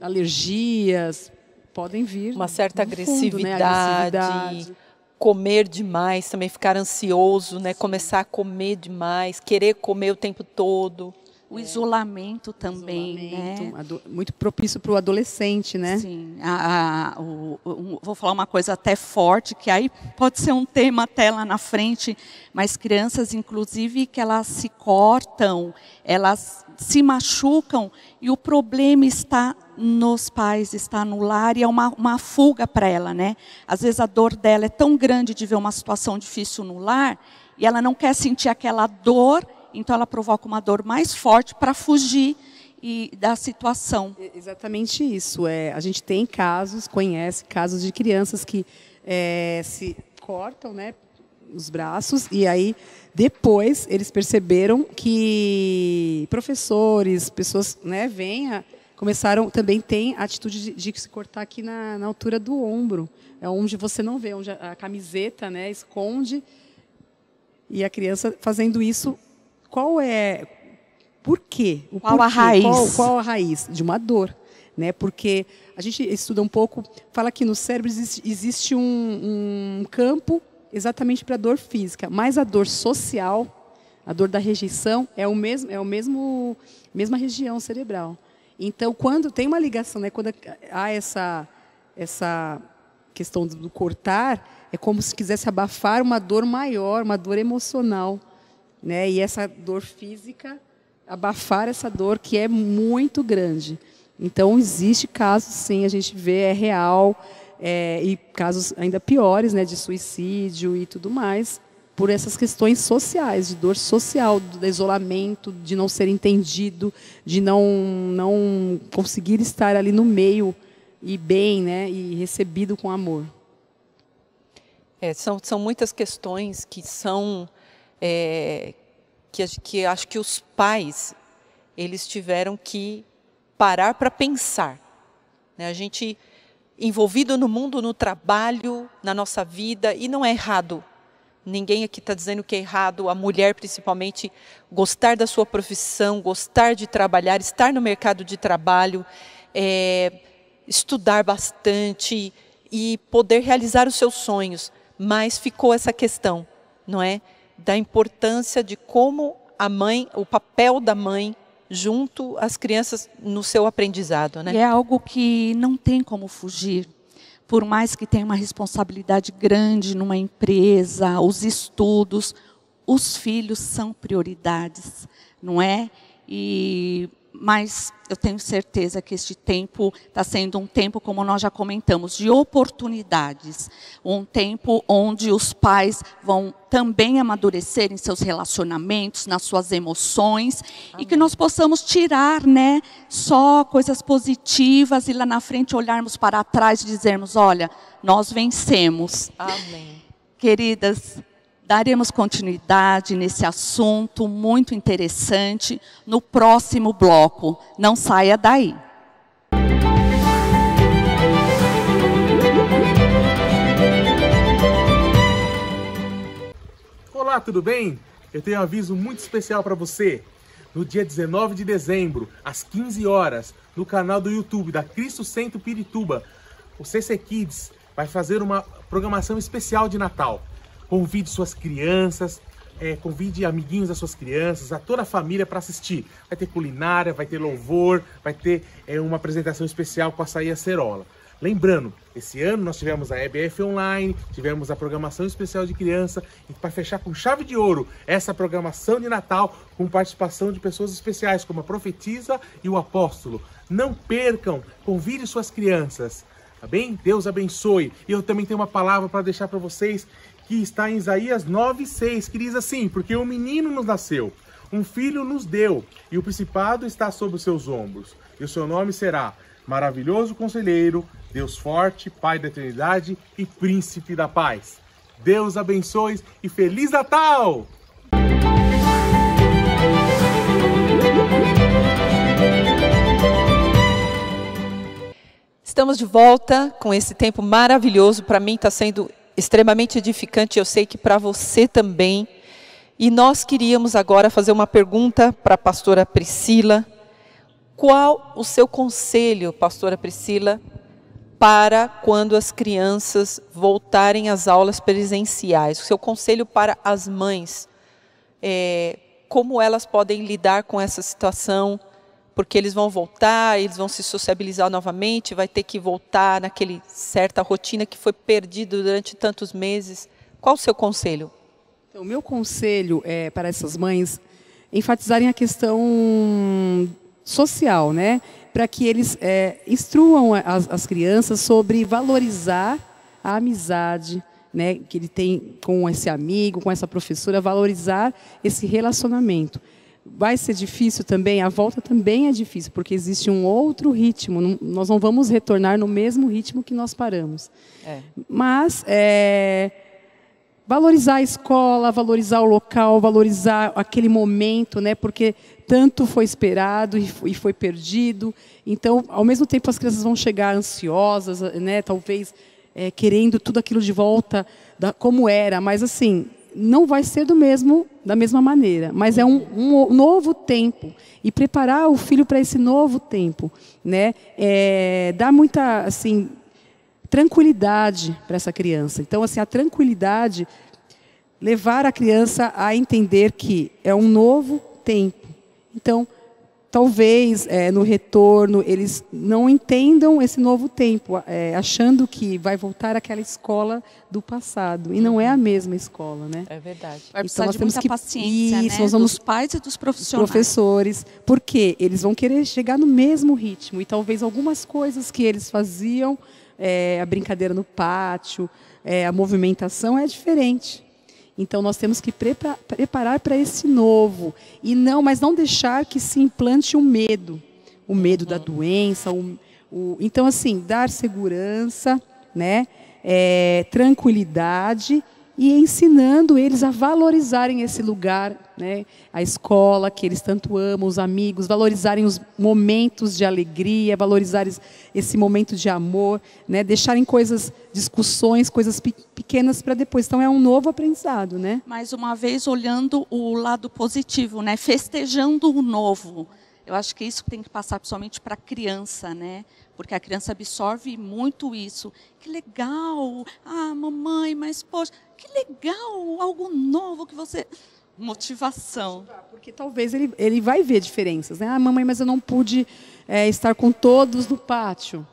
alergias, podem vir. Uma certa agressividade. Fundo, né? agressividade comer demais, também ficar ansioso, né? Começar a comer demais, querer comer o tempo todo. O isolamento também, isolamento, né? Muito propício para o adolescente, né? Sim. A, a, o, o, vou falar uma coisa até forte, que aí pode ser um tema até lá na frente, mas crianças, inclusive, que elas se cortam, elas se machucam e o problema está nos pais, está no lar e é uma, uma fuga para ela, né? Às vezes a dor dela é tão grande de ver uma situação difícil no lar e ela não quer sentir aquela dor, então ela provoca uma dor mais forte para fugir e da situação. Exatamente isso. É, a gente tem casos, conhece casos de crianças que é, se cortam, né, os braços e aí depois eles perceberam que professores, pessoas, né, vêm a começaram, também tem a atitude de, de se cortar aqui na, na, altura do ombro. É onde você não vê, onde a, a camiseta né, esconde. E a criança fazendo isso, qual é. Por quê? O qual porquê? a raiz? Qual, qual a raiz? De uma dor. Né? Porque a gente estuda um pouco, fala que no cérebro existe, existe um, um campo exatamente para a dor física, mas a dor social, a dor da rejeição, é o mesmo, é o mesmo mesma região cerebral. Então, quando tem uma ligação, né, quando há essa essa questão do cortar, é como se quisesse abafar uma dor maior, uma dor emocional, né? E essa dor física abafar essa dor que é muito grande. Então, existe casos, sim, a gente vê, é real, é, e casos ainda piores, né, de suicídio e tudo mais, por essas questões sociais, de dor social, do isolamento, de não ser entendido, de não, não conseguir estar ali no meio e bem, né, e recebido com amor. É, são, são muitas questões que são é, que, que acho que os pais eles tiveram que parar para pensar. Né? A gente envolvido no mundo, no trabalho, na nossa vida, e não é errado. Ninguém aqui está dizendo que é errado, a mulher principalmente, gostar da sua profissão, gostar de trabalhar, estar no mercado de trabalho, é, estudar bastante e poder realizar os seus sonhos. Mas ficou essa questão, não é? Da importância de como a mãe, o papel da mãe junto às crianças no seu aprendizado. Né? É algo que não tem como fugir. Por mais que tenha uma responsabilidade grande numa empresa, os estudos, os filhos são prioridades, não é? E mas eu tenho certeza que este tempo está sendo um tempo, como nós já comentamos, de oportunidades. Um tempo onde os pais vão também amadurecer em seus relacionamentos, nas suas emoções, Amém. e que nós possamos tirar né, só coisas positivas e lá na frente olharmos para trás e dizermos: olha, nós vencemos. Amém. Queridas, Daremos continuidade nesse assunto muito interessante no próximo bloco. Não saia daí. Olá, tudo bem? Eu tenho um aviso muito especial para você. No dia 19 de dezembro, às 15 horas, no canal do YouTube da Cristo Centro Pirituba, o CC Kids vai fazer uma programação especial de Natal. Convide suas crianças, é, convide amiguinhos das suas crianças, a toda a família para assistir. Vai ter culinária, vai ter louvor, vai ter é, uma apresentação especial com açaí acerola. Lembrando, esse ano nós tivemos a EBF Online, tivemos a programação especial de criança e para fechar com chave de ouro essa programação de Natal com participação de pessoas especiais como a profetisa e o apóstolo. Não percam, convide suas crianças. Tá bem? Deus abençoe. E eu também tenho uma palavra para deixar para vocês que está em Isaías 9,6, que diz assim: Porque um menino nos nasceu, um filho nos deu, e o principado está sobre os seus ombros, e o seu nome será Maravilhoso Conselheiro, Deus Forte, Pai da Eternidade e Príncipe da Paz. Deus abençoe e Feliz Natal! Estamos de volta com esse tempo maravilhoso. Para mim está sendo extremamente edificante, eu sei que para você também. E nós queríamos agora fazer uma pergunta para a pastora Priscila. Qual o seu conselho, pastora Priscila, para quando as crianças voltarem às aulas presenciais? O seu conselho para as mães? É, como elas podem lidar com essa situação? Porque eles vão voltar, eles vão se sociabilizar novamente, vai ter que voltar naquele certa rotina que foi perdida durante tantos meses. Qual o seu conselho? Então, o meu conselho é para essas mães enfatizarem a questão social, né? Para que eles é, instruam as, as crianças sobre valorizar a amizade, né, que ele tem com esse amigo, com essa professora, valorizar esse relacionamento. Vai ser difícil também, a volta também é difícil, porque existe um outro ritmo, nós não vamos retornar no mesmo ritmo que nós paramos. É. Mas é, valorizar a escola, valorizar o local, valorizar aquele momento, né? Porque tanto foi esperado e foi perdido. Então, ao mesmo tempo, as crianças vão chegar ansiosas, né? Talvez é, querendo tudo aquilo de volta da, como era, mas assim não vai ser do mesmo da mesma maneira, mas é um, um novo tempo e preparar o filho para esse novo tempo, né? É, dá muita assim tranquilidade para essa criança. Então, assim, a tranquilidade levar a criança a entender que é um novo tempo. Então, talvez é, no retorno eles não entendam esse novo tempo, é, achando que vai voltar àquela escola do passado e não é a mesma escola, né? É verdade. Vai então nós temos que paciência, isso, né? nós vamos dos pais e dos profissionais. Professores, porque eles vão querer chegar no mesmo ritmo e talvez algumas coisas que eles faziam é, a brincadeira no pátio, é, a movimentação é diferente. Então nós temos que preparar, para esse novo. E não, mas não deixar que se implante o medo, o medo da doença, o, o, então assim dar segurança, né, é, tranquilidade e ensinando eles a valorizarem esse lugar, né? a escola que eles tanto amam, os amigos, valorizarem os momentos de alegria, valorizarem esse momento de amor, né? deixarem coisas, discussões, coisas pequenas para depois. Então é um novo aprendizado, né? Mais uma vez olhando o lado positivo, né? Festejando o novo. Eu acho que isso tem que passar principalmente para a criança, né? porque a criança absorve muito isso. Que legal! Ah, mamãe, mas poxa, que legal! Algo novo que você. Motivação. Porque talvez ele, ele vai ver diferenças. Né? Ah, mamãe, mas eu não pude é, estar com todos no pátio.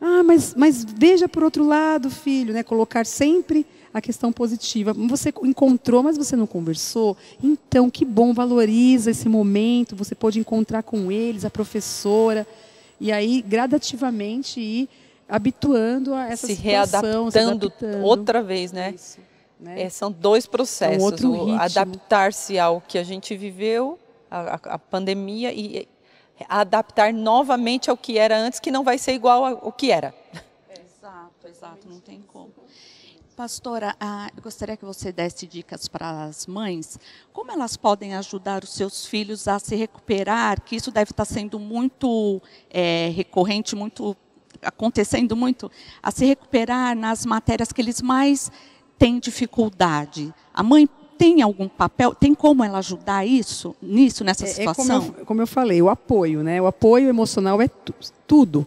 Ah, mas, mas veja por outro lado, filho, né? colocar sempre a questão positiva. Você encontrou, mas você não conversou. Então, que bom, valoriza esse momento. Você pode encontrar com eles, a professora. E aí, gradativamente, ir habituando a essa se situação. Readaptando se readaptando outra vez, né? Isso, né? É, são dois processos. É um Adaptar-se ao que a gente viveu, a, a, pandemia, e adaptar novamente ao que era antes, que não vai ser igual ao que era. Exato, exato, não tem como. Pastora, ah, eu gostaria que você desse dicas para as mães, como elas podem ajudar os seus filhos a se recuperar, que isso deve estar sendo muito é, recorrente, muito acontecendo muito, a se recuperar nas matérias que eles mais têm dificuldade. A mãe tem algum papel, tem como ela ajudar isso, nisso, nessa situação? É, como, eu, como, eu, falei, o apoio, né? O apoio emocional é tu, tudo.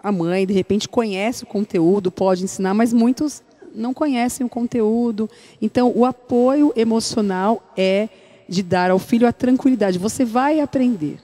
A mãe, de repente, conhece o conteúdo, pode ensinar, mas muitos não conhecem o conteúdo. Então, o apoio emocional é de dar ao filho a tranquilidade. Você vai aprender.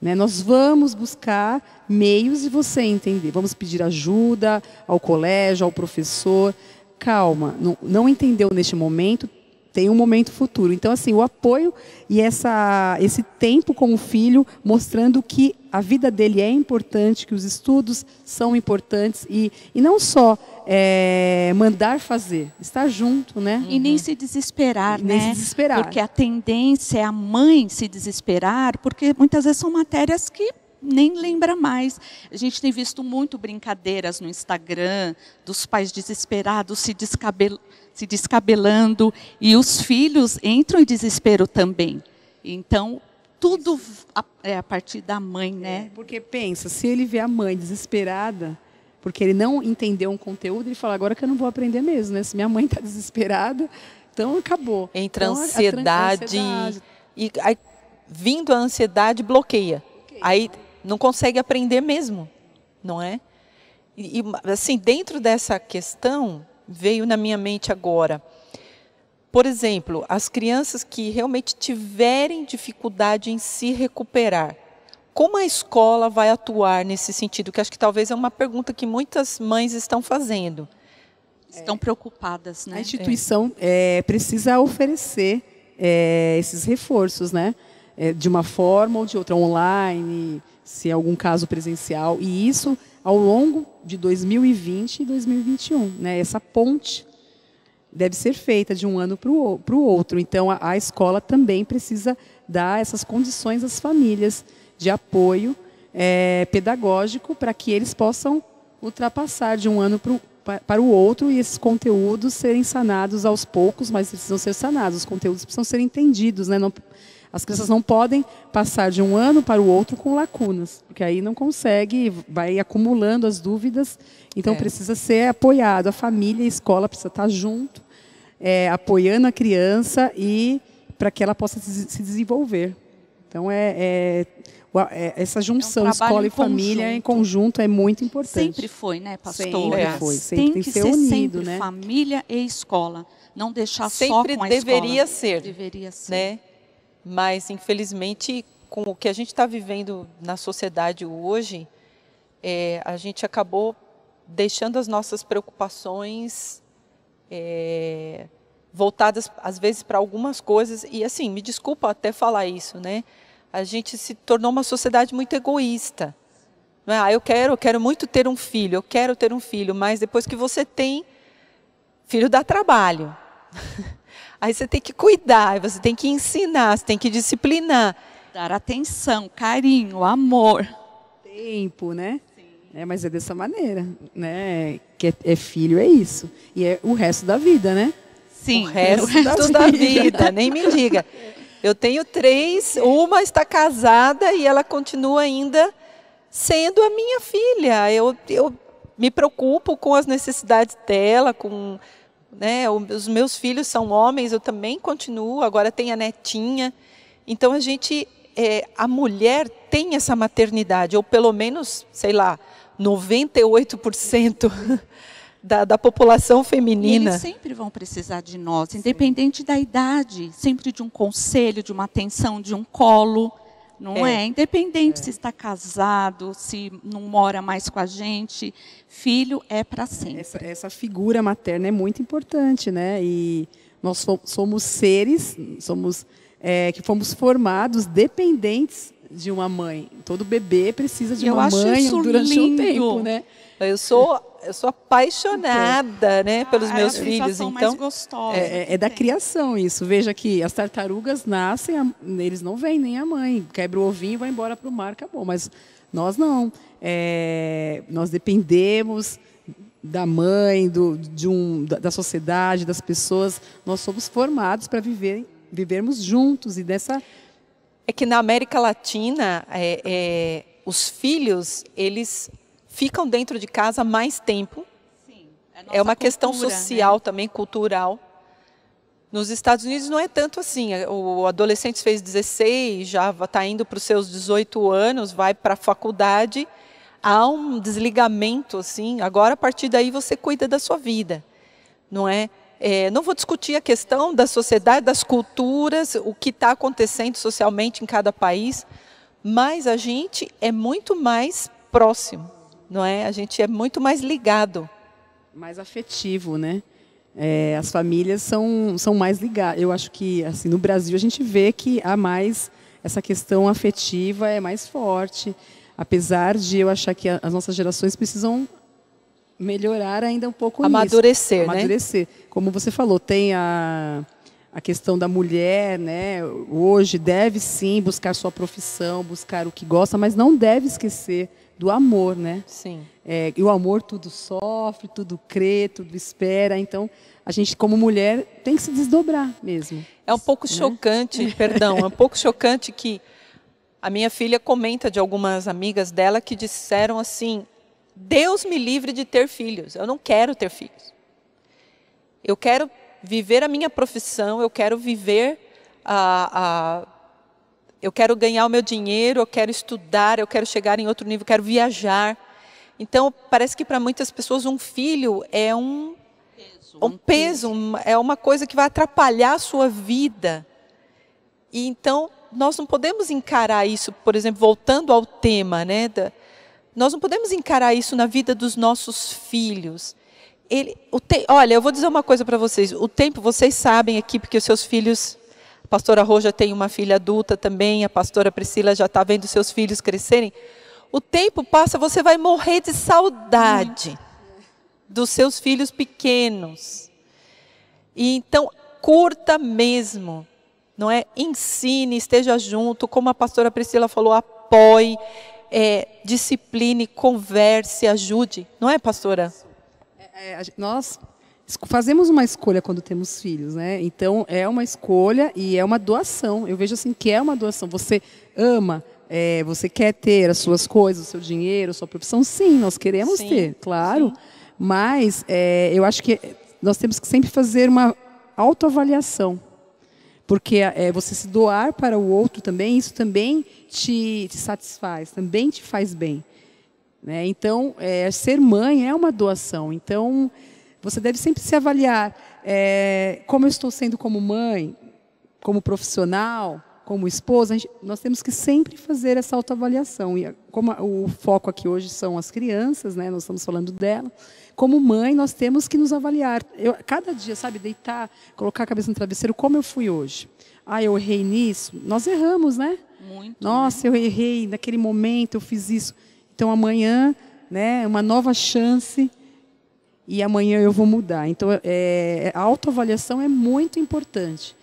Né? Nós vamos buscar meios de você entender. Vamos pedir ajuda ao colégio, ao professor. Calma, não, não entendeu neste momento, tem um momento futuro. Então, assim, o apoio e essa, esse tempo com o filho, mostrando que a vida dele é importante, que os estudos são importantes e, e não só é, mandar fazer, estar junto, né? E nem se desesperar, e né? Nem se desesperar. Porque a tendência é a mãe se desesperar, porque muitas vezes são matérias que nem lembra mais. A gente tem visto muito brincadeiras no Instagram dos pais desesperados se, descabel se descabelando e os filhos entram em desespero também. Então, tudo é a partir da mãe, né? É, porque pensa, se ele vê a mãe desesperada, porque ele não entendeu um conteúdo, ele fala, agora que eu não vou aprender mesmo, né? Se minha mãe está *laughs* desesperada, então acabou. Entra então, ansiedade, a, a ansiedade. e aí, vindo a ansiedade, bloqueia. Aí não consegue aprender mesmo, não é? E, assim, dentro dessa questão, veio na minha mente agora, por exemplo, as crianças que realmente tiverem dificuldade em se recuperar, como a escola vai atuar nesse sentido? Que acho que talvez é uma pergunta que muitas mães estão fazendo. Estão preocupadas, né? A instituição é, precisa oferecer é, esses reforços, né? É, de uma forma ou de outra, online, se é algum caso presencial, e isso ao longo de 2020 e 2021. Né? Essa ponte deve ser feita de um ano para o outro. Então, a, a, escola também precisa dar essas condições às famílias de apoio é, pedagógico para que eles possam ultrapassar de um ano para o outro e esses conteúdos serem sanados aos poucos, mas precisam ser sanados. Os conteúdos precisam ser entendidos, né? Não, as crianças não podem passar de um ano para o outro com lacunas, porque aí não consegue, vai acumulando as dúvidas. Então é. precisa ser apoiado. A família, a escola precisa estar junto, é, apoiando a criança e para que ela possa se desenvolver. Então é, é, é essa junção é um escola e família conjunto. em conjunto é muito importante. Sempre foi, né, pastora? Sempre foi, sempre tem, tem que ser, ser unido, né? Família e escola, não deixar sempre só com a deveria escola. ser, deveria ser, né? Mas, infelizmente, com o que a gente está vivendo na sociedade hoje, é, a gente acabou deixando as nossas preocupações é, voltadas, às vezes, para algumas coisas. E, assim, me desculpa até falar isso, né? A gente se tornou uma sociedade muito egoísta. Não é? Ah, eu quero, eu quero muito ter um filho, eu quero ter um filho, mas depois que você tem, filho dá trabalho. *laughs* Aí você tem que cuidar, você tem que ensinar, você tem que disciplinar. Dar atenção, carinho, amor. Tempo, né? Sim. É, mas é dessa maneira, né? Que é, é, filho, é isso. E é o resto da vida, né? Sim, o resto, o resto da, da *laughs* vida, nem me diga. Eu tenho três, uma está casada e ela continua ainda sendo a minha filha. Eu, eu me preocupo com as necessidades dela, com né? Os meus filhos são homens, eu também continuo. Agora tem a netinha. Então a gente, é, a mulher tem essa maternidade, ou pelo menos, sei lá, 98% *laughs* da, da população feminina. E eles sempre vão precisar de nós, independente Sim. da idade, sempre de um conselho, de uma atenção, de um colo não é? é? Independente é. se está casado, se não mora mais com a gente, filho é para sempre. Essa, essa, figura materna é muito importante, né? E nós somos seres, somos é, que fomos formados dependentes de uma mãe. Todo bebê precisa de Eu uma mãe durante lindo. um tempo, né? Eu sou eu sou apaixonada, né, pelos ah, meus é filhos. Então, gostosa, é, é, da criação isso. Veja que as tartarugas nascem, eles não vêm nem a mãe, quebra o ovinho, vai embora para o mar, acabou. Mas nós não. É, nós dependemos da mãe, do, de um, da sociedade, das pessoas. Nós somos formados para viver, vivermos juntos e dessa. É que na América Latina, é, é, os filhos eles ficam dentro de casa mais tempo. Sim, é, é uma cultura, questão social né? também, cultural. Nos Estados Unidos não é tanto assim. O adolescente fez 16, já está indo para os seus 18 anos, vai para a faculdade. Há um desligamento, assim. Agora, a partir daí, você cuida da sua vida. Não é? é não vou discutir a questão da sociedade, das culturas, o que está acontecendo socialmente em cada país, mas a gente é muito mais próximo não é? A gente é muito mais ligado. Mais afetivo, né? É, as famílias são, são mais ligadas. Eu acho que assim no Brasil a gente vê que há mais essa questão afetiva é mais forte, apesar de eu achar que as nossas gerações precisam melhorar ainda um pouco amadurecer, nisso. amadurecer, né? Como você falou, tem a a questão da mulher, né? Hoje deve sim buscar sua profissão, buscar o que gosta, mas não deve esquecer do amor, né? Sim. É, e o amor tudo sofre, tudo crê, tudo espera. Então, a gente, como mulher, tem que se desdobrar mesmo. É um pouco né? chocante, *laughs* perdão, é um pouco chocante que a minha filha comenta de algumas amigas dela que disseram assim: Deus me livre de ter filhos. Eu não quero ter filhos. Eu quero viver a minha profissão, eu quero viver a, a eu quero ganhar o meu dinheiro, eu quero estudar, eu quero chegar em outro nível, eu quero viajar. Então, parece que para muitas pessoas um filho é um peso, um peso, é uma coisa que vai atrapalhar a sua vida. E então, nós não podemos encarar isso, por exemplo, voltando ao tema, né, da, nós não podemos encarar isso na vida dos nossos filhos. Ele, te, olha, eu vou dizer uma coisa para vocês. O tempo, vocês sabem aqui, porque os seus filhos pastora Roja tem uma filha adulta também, a pastora Priscila já está vendo seus filhos crescerem. O tempo passa, você vai morrer de saudade dos seus filhos pequenos. E então, curta mesmo, não é? Ensine, esteja junto, como a pastora Priscila falou, apoie, é, discipline, converse, ajude. Não é, pastora? É, nós fazemos uma escolha quando temos filhos, né? Então é uma escolha e é uma doação. Eu vejo assim que é uma doação. Você ama, é, você quer ter as suas coisas, o seu dinheiro, a sua profissão. Sim, nós queremos sim, ter, claro. Sim. Mas é, eu acho que nós temos que sempre fazer uma autoavaliação. Porque é, você se doar para o outro também, isso também te, te satisfaz, também te faz bem. Né? Então, é, ser mãe é uma doação. Então, você deve sempre se avaliar é, como eu estou sendo como mãe, como profissional, como esposa. Gente, nós temos que sempre fazer essa autoavaliação. E como o foco aqui hoje são as crianças, né? nós estamos falando dela. Como mãe, nós temos que nos avaliar. Eu, cada dia, sabe, deitar, colocar a cabeça no travesseiro, como eu fui hoje. Ah, eu errei nisso. Nós erramos, né? Muito. Nossa, né? eu errei naquele momento, eu fiz isso. Então amanhã, né, uma nova chance e amanhã eu vou mudar. Então, é, a autoavaliação é muito importante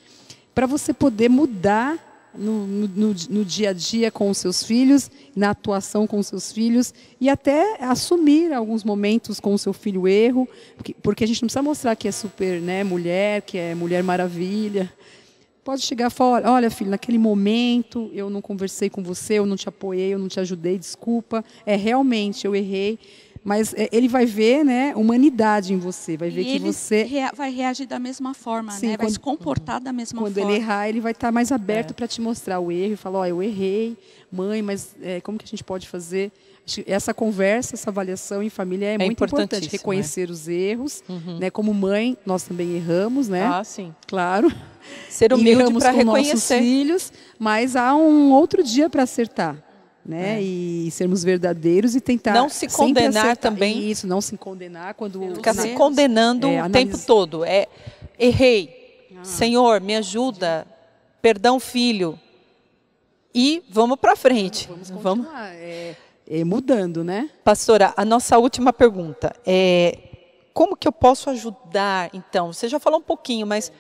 para você poder mudar no, no, no, dia a dia com os seus filhos, na atuação com os seus filhos e até assumir alguns momentos com o seu filho erro, porque, porque a gente não precisa mostrar que é super né, mulher, que é mulher maravilha. Pode chegar fora, olha filho, naquele momento eu não conversei com você, eu não te apoiei, eu não te ajudei, desculpa. É realmente eu errei mas é, ele vai ver né, humanidade em você, vai ver e que você rea vai reagir da mesma forma, Sim, né? vai se comportar da mesma quando forma. Quando ele errar, ele vai estar mais aberto é. para te mostrar o erro e falar, ó, oh, eu errei, mãe, mas é, como que a gente pode fazer? Essa conversa, essa avaliação em família é, é muito importante. Reconhecer os erros, uhum. né? Como mãe, nós também erramos, né? Ah, sim. Claro. Ser *laughs* humilde para reconhecer. nossos filhos, mas há um outro dia para acertar né? É. E sermos verdadeiros e tentar não se condenar também. Isso, não se condenar quando ficar se condenando é, o tempo todo. É errei, ah. Senhor, me ajuda, perdão, filho. E vamos para frente. Vamos, vamos. É, é, mudando, né? Pastora, a nossa última pergunta é como que eu posso ajudar? Então, você já falou um pouquinho, mas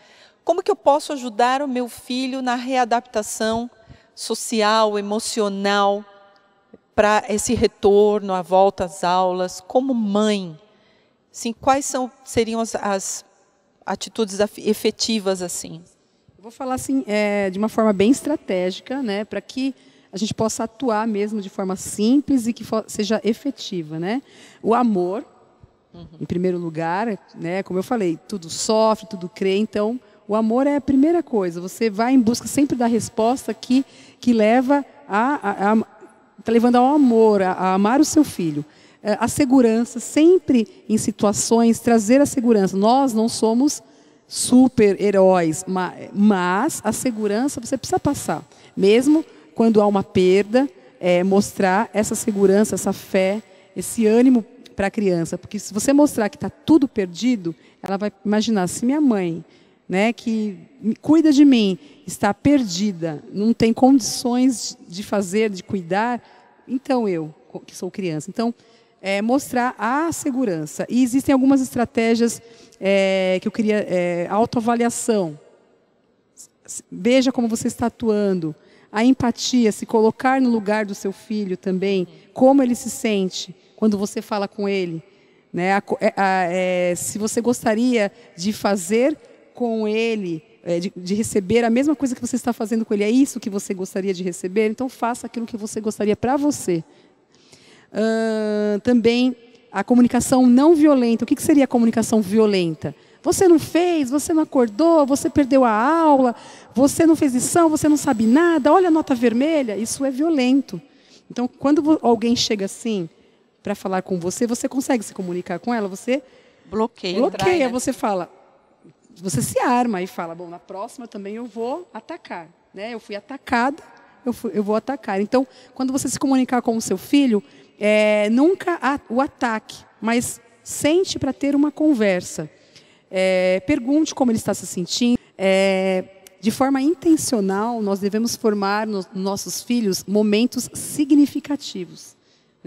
como que eu posso ajudar o meu filho na readaptação social, emocional? Para esse retorno, a volta às aulas, como mãe, assim, quais são, seriam as, as atitudes efetivas assim? Eu vou falar assim, é, de uma forma bem estratégica, né, para que a gente possa atuar mesmo de forma simples e que seja efetiva, né? O amor, uhum. em primeiro lugar, né? Como eu falei, tudo sofre, tudo crê, então o amor é a primeira coisa. Você vai em busca sempre da resposta que que leva a, a, a está levando ao amor, a, a, amar o seu filho. É, a segurança, sempre em situações, trazer a segurança. Nós não somos super-heróis, mas a segurança você precisa passar. Mesmo quando há uma perda, é, mostrar essa segurança, essa fé, esse ânimo para a criança. Porque se você mostrar que está tudo perdido, ela vai imaginar, se minha mãe, né, que cuida de mim, está perdida, não tem condições de fazer, de cuidar, então eu, que sou criança. Então, é, mostrar a segurança. E existem algumas estratégias é, que eu queria. É, autoavaliação. Veja como você está atuando. A empatia, se colocar no lugar do seu filho também, como ele se sente quando você fala com ele. Né? A, é, a, é, se você gostaria de fazer com ele é, de, de, receber a mesma coisa que você está fazendo com ele, é isso que você gostaria de receber? Então faça aquilo que você gostaria para você. Uh, também a comunicação não violenta. O que, que seria a comunicação violenta? Você não fez, você não acordou, você perdeu a aula, você não fez lição, você não sabe nada, olha a nota vermelha. Isso é violento. Então, quando alguém chega assim para falar com você, você consegue se comunicar com ela, você bloqueia. Bloqueia, você fala, você se arma e fala, bom, na próxima também eu vou atacar. Né? Eu fui atacada, eu, fui, eu vou atacar. Então, quando você se comunicar com o seu filho, é, nunca o ataque, mas sente para ter uma conversa. É, pergunte como ele está se sentindo. É, de forma intencional, nós devemos formar nos nossos filhos momentos significativos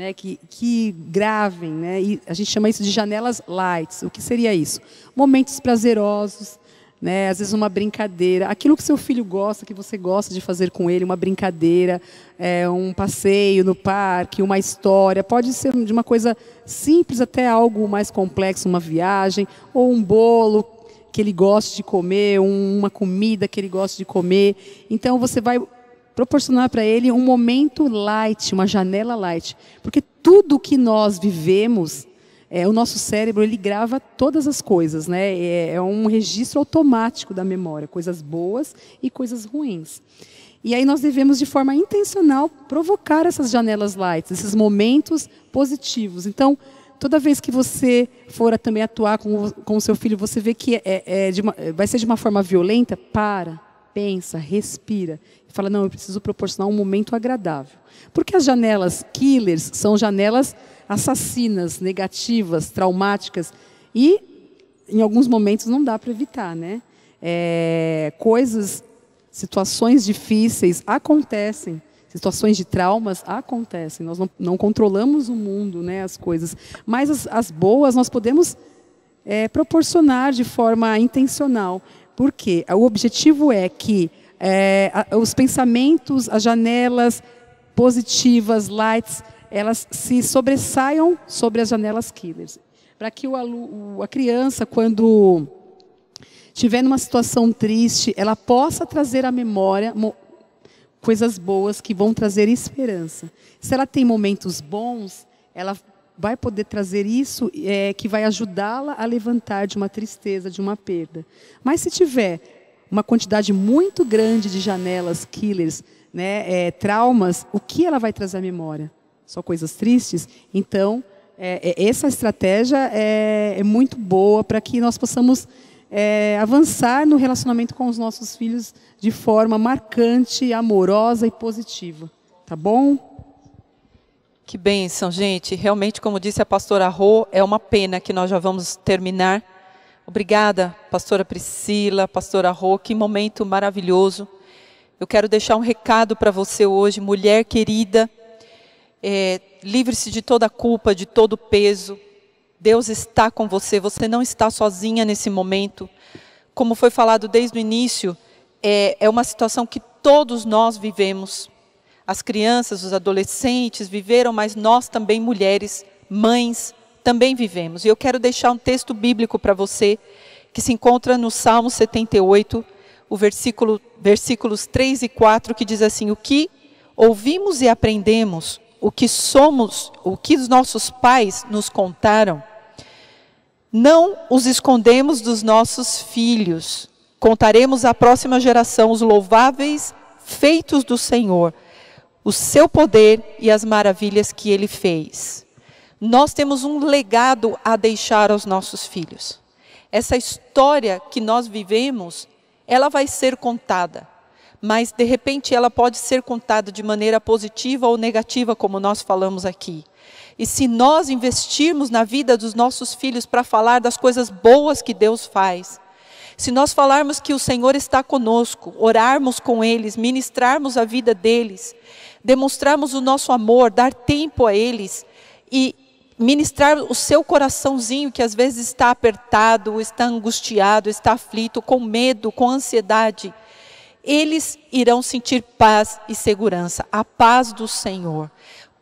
né, que, que gravem, né, e a gente chama isso de janelas lights. O que seria isso? Momentos prazerosos, né? Às vezes uma brincadeira, aquilo que seu filho gosta, que você gosta de fazer com ele, uma brincadeira, é, um passeio no parque, uma história, pode ser de uma coisa simples até algo mais complexo, uma viagem ou um bolo que ele goste de comer, uma comida que ele goste de comer. Então você vai proporcionar para ele um momento light, uma janela light, porque tudo que nós vivemos é, o nosso cérebro ele grava todas as coisas, né? É, é, um registro automático da memória, coisas boas e coisas ruins. E aí nós devemos, de forma intencional, provocar essas janelas light, esses momentos positivos. Então, toda vez que você for também atuar com, com o seu filho, você vê que é, é uma, vai ser de uma forma violenta, para, pensa, respira. E fala, não, eu preciso proporcionar um momento agradável. Porque as janelas killers são janelas assassinas, negativas, traumáticas. E, em alguns momentos, não dá para evitar. Né? É, coisas, situações difíceis acontecem. Situações de traumas acontecem. Nós não, não controlamos o mundo, né, as coisas. Mas as, as boas nós podemos é, proporcionar de forma intencional. Porque o objetivo é que é, os pensamentos, as janelas positivas, lights, elas se sobressaiam sobre as janelas killers. Para que o, a criança, quando estiver numa situação triste, ela possa trazer à memória coisas boas que vão trazer esperança. Se ela tem momentos bons, ela vai poder trazer isso é, que vai ajudá-la a levantar de uma tristeza, de uma perda. Mas se tiver uma quantidade muito grande de janelas killers, né, é, traumas, o que ela vai trazer à memória? só coisas tristes. Então, é, é, essa estratégia é, é, muito boa para que nós possamos é, avançar no relacionamento com os nossos filhos de forma marcante, amorosa e positiva. Tá bom? Que bênção, gente. Realmente, como disse a pastora Rô, é uma pena que nós já vamos terminar. Obrigada, pastora Priscila, pastora Rô, que momento maravilhoso. Eu quero deixar um recado para você hoje, mulher querida. É, Livre-se de toda culpa, de todo peso. Deus está com você, você não está sozinha nesse momento. Como foi falado desde o início, é, é uma situação que todos nós vivemos. As crianças, os adolescentes viveram, mas nós também, mulheres, mães, também vivemos. E eu quero deixar um texto bíblico para você, que se encontra no Salmo 78, o versículo, versículos 3 e 4, que diz assim: O que ouvimos e aprendemos, o que somos, o que os nossos pais nos contaram, não os escondemos dos nossos filhos. Contaremos à próxima geração os louváveis feitos do Senhor, o seu poder e as maravilhas que ele fez. Nós temos um legado a deixar aos nossos filhos. Essa história que nós vivemos, ela vai ser contada mas de repente ela pode ser contada de maneira positiva ou negativa, como nós falamos aqui. E se nós investirmos na vida dos nossos filhos para falar das coisas boas que Deus faz, se nós falarmos que o Senhor está conosco, orarmos com eles, ministrarmos a vida deles, demonstrarmos o nosso amor, dar tempo a eles e ministrar o seu coraçãozinho que às vezes está apertado, está angustiado, está aflito, com medo, com ansiedade, eles irão sentir paz e segurança, a paz do Senhor.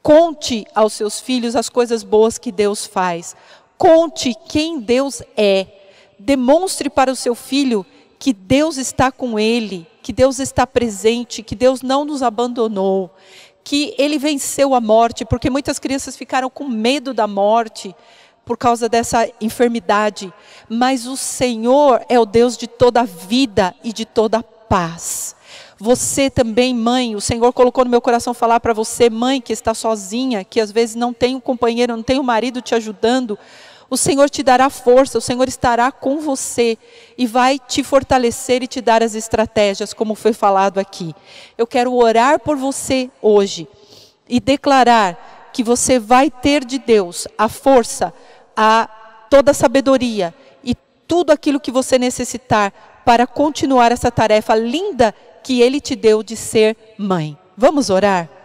Conte aos seus filhos as coisas boas que Deus faz. Conte quem Deus é. Demonstre para o seu filho que Deus está com ele, que Deus está presente, que Deus não nos abandonou, que ele venceu a morte, porque muitas crianças ficaram com medo da morte por causa dessa enfermidade, mas o Senhor é o Deus de toda vida e de toda paz. Você também, mãe, o Senhor colocou no meu coração falar para você, mãe, que está sozinha, que às vezes não tem um companheiro, não tem um marido te ajudando. O Senhor te dará força, o Senhor estará com você e vai te fortalecer e te dar as estratégias, como foi falado aqui. Eu quero orar por você hoje e declarar que você vai ter de Deus a força, a toda a sabedoria e tudo aquilo que você necessitar para continuar essa tarefa linda que Ele te deu de ser mãe. Vamos orar?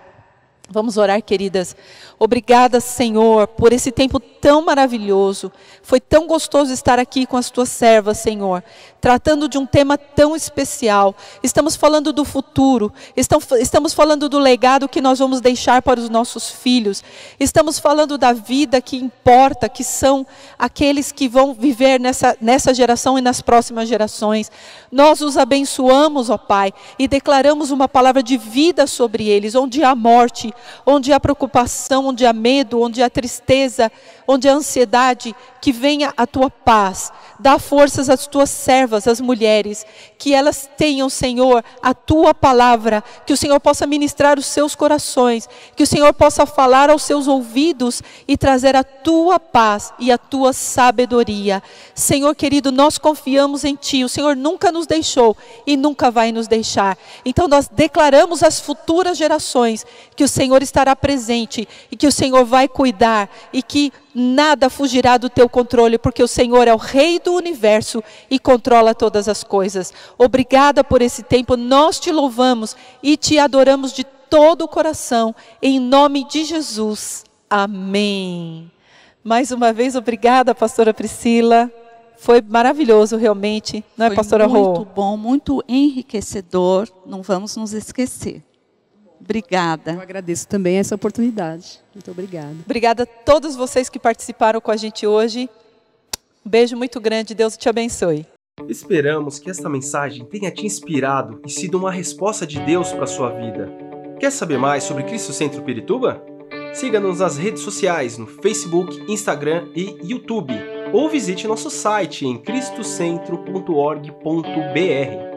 Vamos orar, queridas. Obrigada, Senhor, por esse tempo tão maravilhoso. Foi tão gostoso estar aqui com as tuas servas, Senhor, tratando de um tema tão especial. Estamos falando do futuro, estamos falando do legado que nós vamos deixar para os nossos filhos. Estamos falando da vida que importa, que são aqueles que vão viver nessa, nessa geração e nas próximas gerações. Nós os abençoamos, ó Pai, e declaramos uma palavra de vida sobre eles, onde há morte, onde há preocupação, onde há medo, onde há tristeza, onde há ansiedade, que venha a tua paz. Dá forças às tuas servas, às mulheres, que elas tenham, Senhor, a tua palavra, que o Senhor possa ministrar os seus corações, que o Senhor possa falar aos seus ouvidos e trazer a tua paz e a tua sabedoria. Senhor querido, nós confiamos em ti. O Senhor nunca nos deixou e nunca vai nos deixar. Então nós declaramos às futuras gerações que o Senhor estará presente e que o Senhor vai cuidar e que nada fugirá do teu controle, porque o Senhor é o Rei do universo e controla todas as coisas. Obrigada por esse tempo, nós te louvamos e te adoramos de todo o coração, em nome de Jesus. Amém. Mais uma vez, obrigada, pastora Priscila. Foi maravilhoso, realmente, não é, Foi pastora Muito Rô? bom, muito enriquecedor. Não vamos nos esquecer. Obrigada. Eu agradeço também essa oportunidade. Muito obrigada. Obrigada a todos vocês que participaram com a gente hoje. Um beijo muito grande, Deus te abençoe. Esperamos que esta mensagem tenha te inspirado e sido uma resposta de Deus para a sua vida. Quer saber mais sobre Cristo Centro Pirituba? Siga-nos nas redes sociais no Facebook, Instagram e YouTube, ou visite nosso site em cristocentro.org.br.